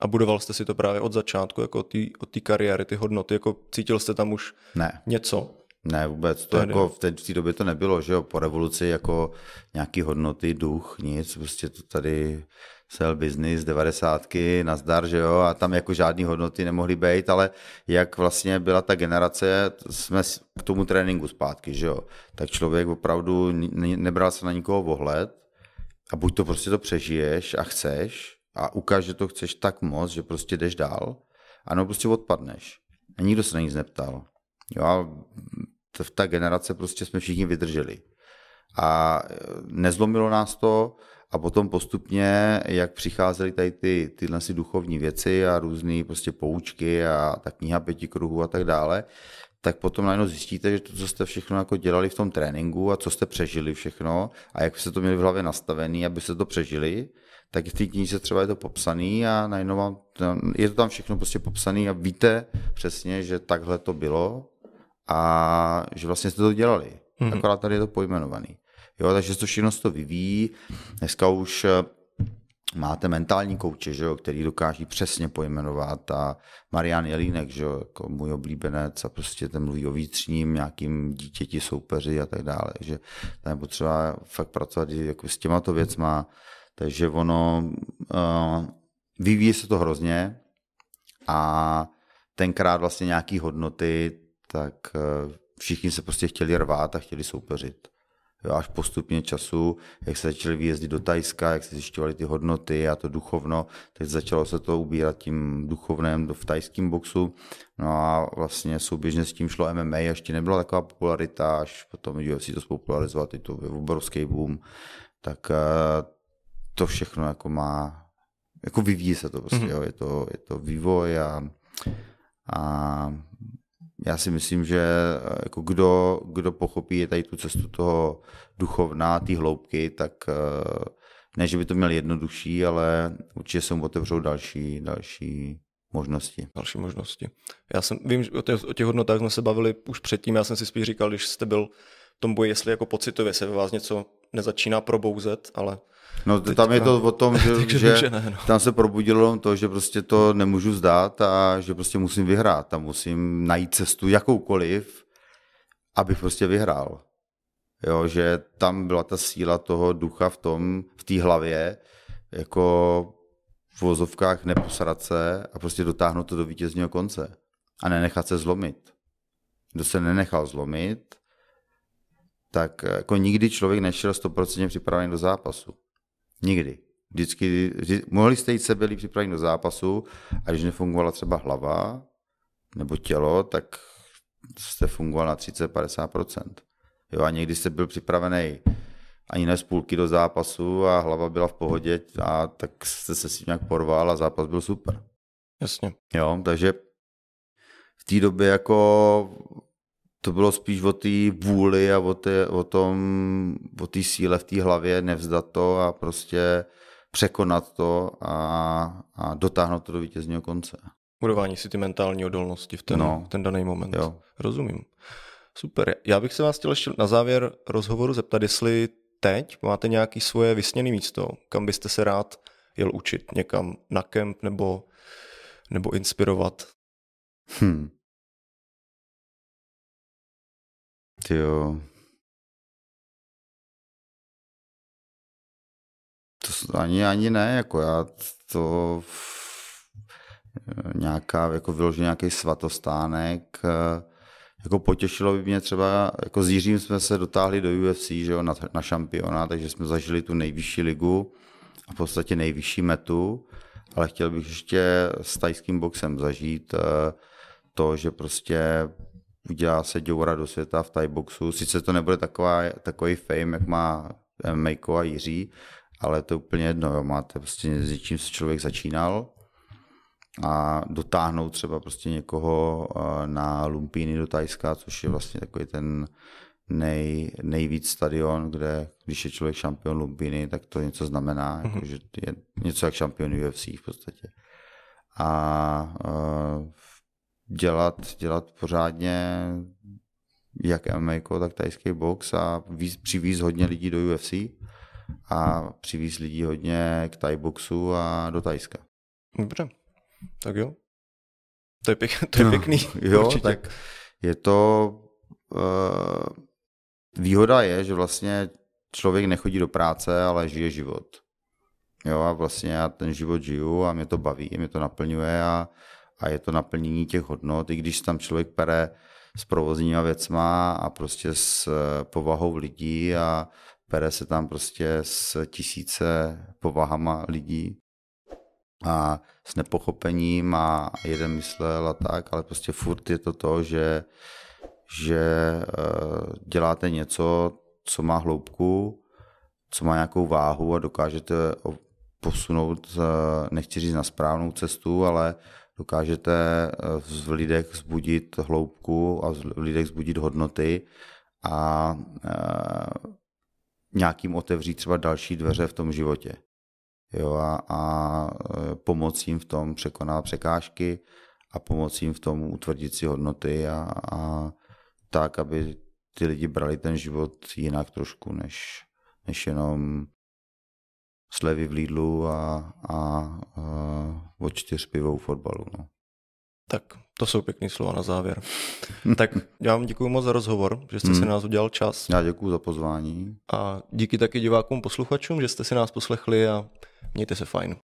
A budoval jste si to právě od začátku, jako od té kariéry, ty hodnoty, jako cítil jste tam už ne. něco? Ne, vůbec. To jako v té, v té době to nebylo, že jo, po revoluci jako nějaký hodnoty, duch, nic, prostě to tady sell business, devadesátky, nazdar, že jo, a tam jako žádný hodnoty nemohly být, ale jak vlastně byla ta generace, jsme k tomu tréninku zpátky, že jo, tak člověk opravdu nebral se na nikoho ohled a buď to prostě to přežiješ a chceš a ukáž, že to chceš tak moc, že prostě jdeš dál, ano, prostě odpadneš. A nikdo se na nic neptal. Jo, a v ta generace prostě jsme všichni vydrželi. A nezlomilo nás to, a potom postupně, jak přicházely tady ty, tyhle si duchovní věci a různé prostě poučky a ta kniha pěti kruhů a tak dále, tak potom najednou zjistíte, že to, co jste všechno jako dělali v tom tréninku a co jste přežili všechno a jak jste to měli v hlavě nastavený, aby se to přežili, tak v té knize třeba je to popsaný a najednou vám, je to tam všechno prostě popsaný a víte přesně, že takhle to bylo a že vlastně jste to dělali. Mm-hmm. Akorát tady je to pojmenovaný. Jo, takže to všechno to vyvíjí. Dneska už eh, máte mentální kouče, že jo, který dokáží přesně pojmenovat a Marian Jelínek, že jo, jako můj oblíbenec a prostě ten mluví o vnitřním nějakým dítěti, soupeři a tak dále, že tam je potřeba fakt pracovat jako s těma to věcma, takže ono uh, vyvíjí se to hrozně a tenkrát vlastně nějaký hodnoty, tak uh, všichni se prostě chtěli rvát a chtěli soupeřit až postupně času, jak se začaly výjezdy do Tajska, jak se zjišťovaly ty hodnoty a to duchovno, tak začalo se to ubírat tím duchovném v tajském boxu. No a vlastně souběžně s tím šlo MMA, ještě nebyla taková popularita, až potom UFC to spopularizovat, je to obrovský boom, tak eh, to všechno jako má, jako vyvíjí se to prostě, mm-hmm. jo, je to, je to vývoj a, a já si myslím, že eh, jako kdo, kdo pochopí tady tu cestu toho duchovná, té hloubky, tak eh, ne, že by to měl jednodušší, ale určitě se mu otevřou další, další možnosti. Další možnosti. Já jsem, vím, že o těch, o těch hodnotách jsme se bavili už předtím, já jsem si spíš říkal, když jste byl tom boji, jestli jako pocitově se ve vás něco nezačíná probouzet, ale... No teďka... tam je to o tom, <laughs> že, že, že ne, no. tam se probudilo to, že prostě to nemůžu zdát a že prostě musím vyhrát. Tam musím najít cestu jakoukoliv, abych prostě vyhrál. Jo, že tam byla ta síla toho ducha v tom, v té hlavě, jako v vozovkách neposrat se a prostě dotáhnout to do vítězního konce a nenechat se zlomit. Kdo se nenechal zlomit, tak jako nikdy člověk nešel 100% připravený do zápasu. Nikdy. Vždycky, vždy, mohli jste jít sebe líp připravený do zápasu a když nefungovala třeba hlava nebo tělo, tak jste fungoval na 30-50%. Jo, a někdy jste byl připravený ani ne z půlky do zápasu a hlava byla v pohodě a tak jste se si nějak porval a zápas byl super. Jasně. Jo, takže v té době jako to bylo spíš o té vůli a o, té, o tom, o té síle v té hlavě, nevzdat to a prostě překonat to a, a dotáhnout to do vítězního konce. Budování si ty mentální odolnosti v ten, no, ten daný moment. Jo. Rozumím. Super. Já bych se vás chtěl ještě na závěr rozhovoru zeptat, jestli teď máte nějaké svoje vysněné místo, kam byste se rád jel učit někam na kemp nebo, nebo inspirovat? Hmm. Jo. To ani, ani ne, jako já to nějaká, jako vyložit nějaký svatostánek, jako potěšilo by mě třeba, jako s Jiřím jsme se dotáhli do UFC, že jo, na, na šampiona, takže jsme zažili tu nejvyšší ligu a v podstatě nejvyšší metu, ale chtěl bych ještě s tajským boxem zažít eh, to, že prostě udělá se děura do světa v Thai boxu. Sice to nebude taková, takový fame, jak má Mejko a Jiří, ale to je úplně jedno, jo. máte prostě s čím se člověk začínal a dotáhnout třeba prostě někoho eh, na Lumpíny do Tajska, což je vlastně takový ten nej, nejvíc stadion, kde když je člověk šampion Lumpíny, tak to něco znamená, mm-hmm. jako, že je něco jak šampion UFC v podstatě. A uh, dělat, dělat pořádně jak MMA, tak tajský box a víc, přivíz hodně lidí do UFC a přivíz lidí hodně k Thai boxu a do Tajska. Dobře, tak jo. To je, pěk, <laughs> to je no, pěkný. <laughs> Jo, určitě. tak je to... Uh, výhoda je, že vlastně člověk nechodí do práce, ale žije život. Jo, a vlastně já ten život žiju a mě to baví, mě to naplňuje a, a je to naplnění těch hodnot, i když tam člověk pere s provozníma věcma a prostě s eh, povahou lidí a pere se tam prostě s tisíce povahama lidí, a s nepochopením a jeden myslel a tak, ale prostě furt je to to, že, že eh, děláte něco, co má hloubku, co má nějakou váhu a dokážete posunout, eh, nechci říct na správnou cestu, ale dokážete eh, v lidech zbudit hloubku a v lidech zbudit hodnoty a nějakým otevřít třeba další dveře v tom životě jo, a, a e, pomoct jim v tom překonat překážky a pomoct jim v tom utvrdit si hodnoty a, a tak, aby ty lidi brali ten život jinak trošku, než, než jenom slevy v Lidlu a, a, a od čtyř pivou fotbalu. No. Tak to jsou pěkné slova na závěr. <laughs> tak já vám děkuji moc za rozhovor, že jste hmm. si nás udělal čas. Já děkuji za pozvání. A díky taky divákům posluchačům, že jste si nás poslechli a Mějte se fajn.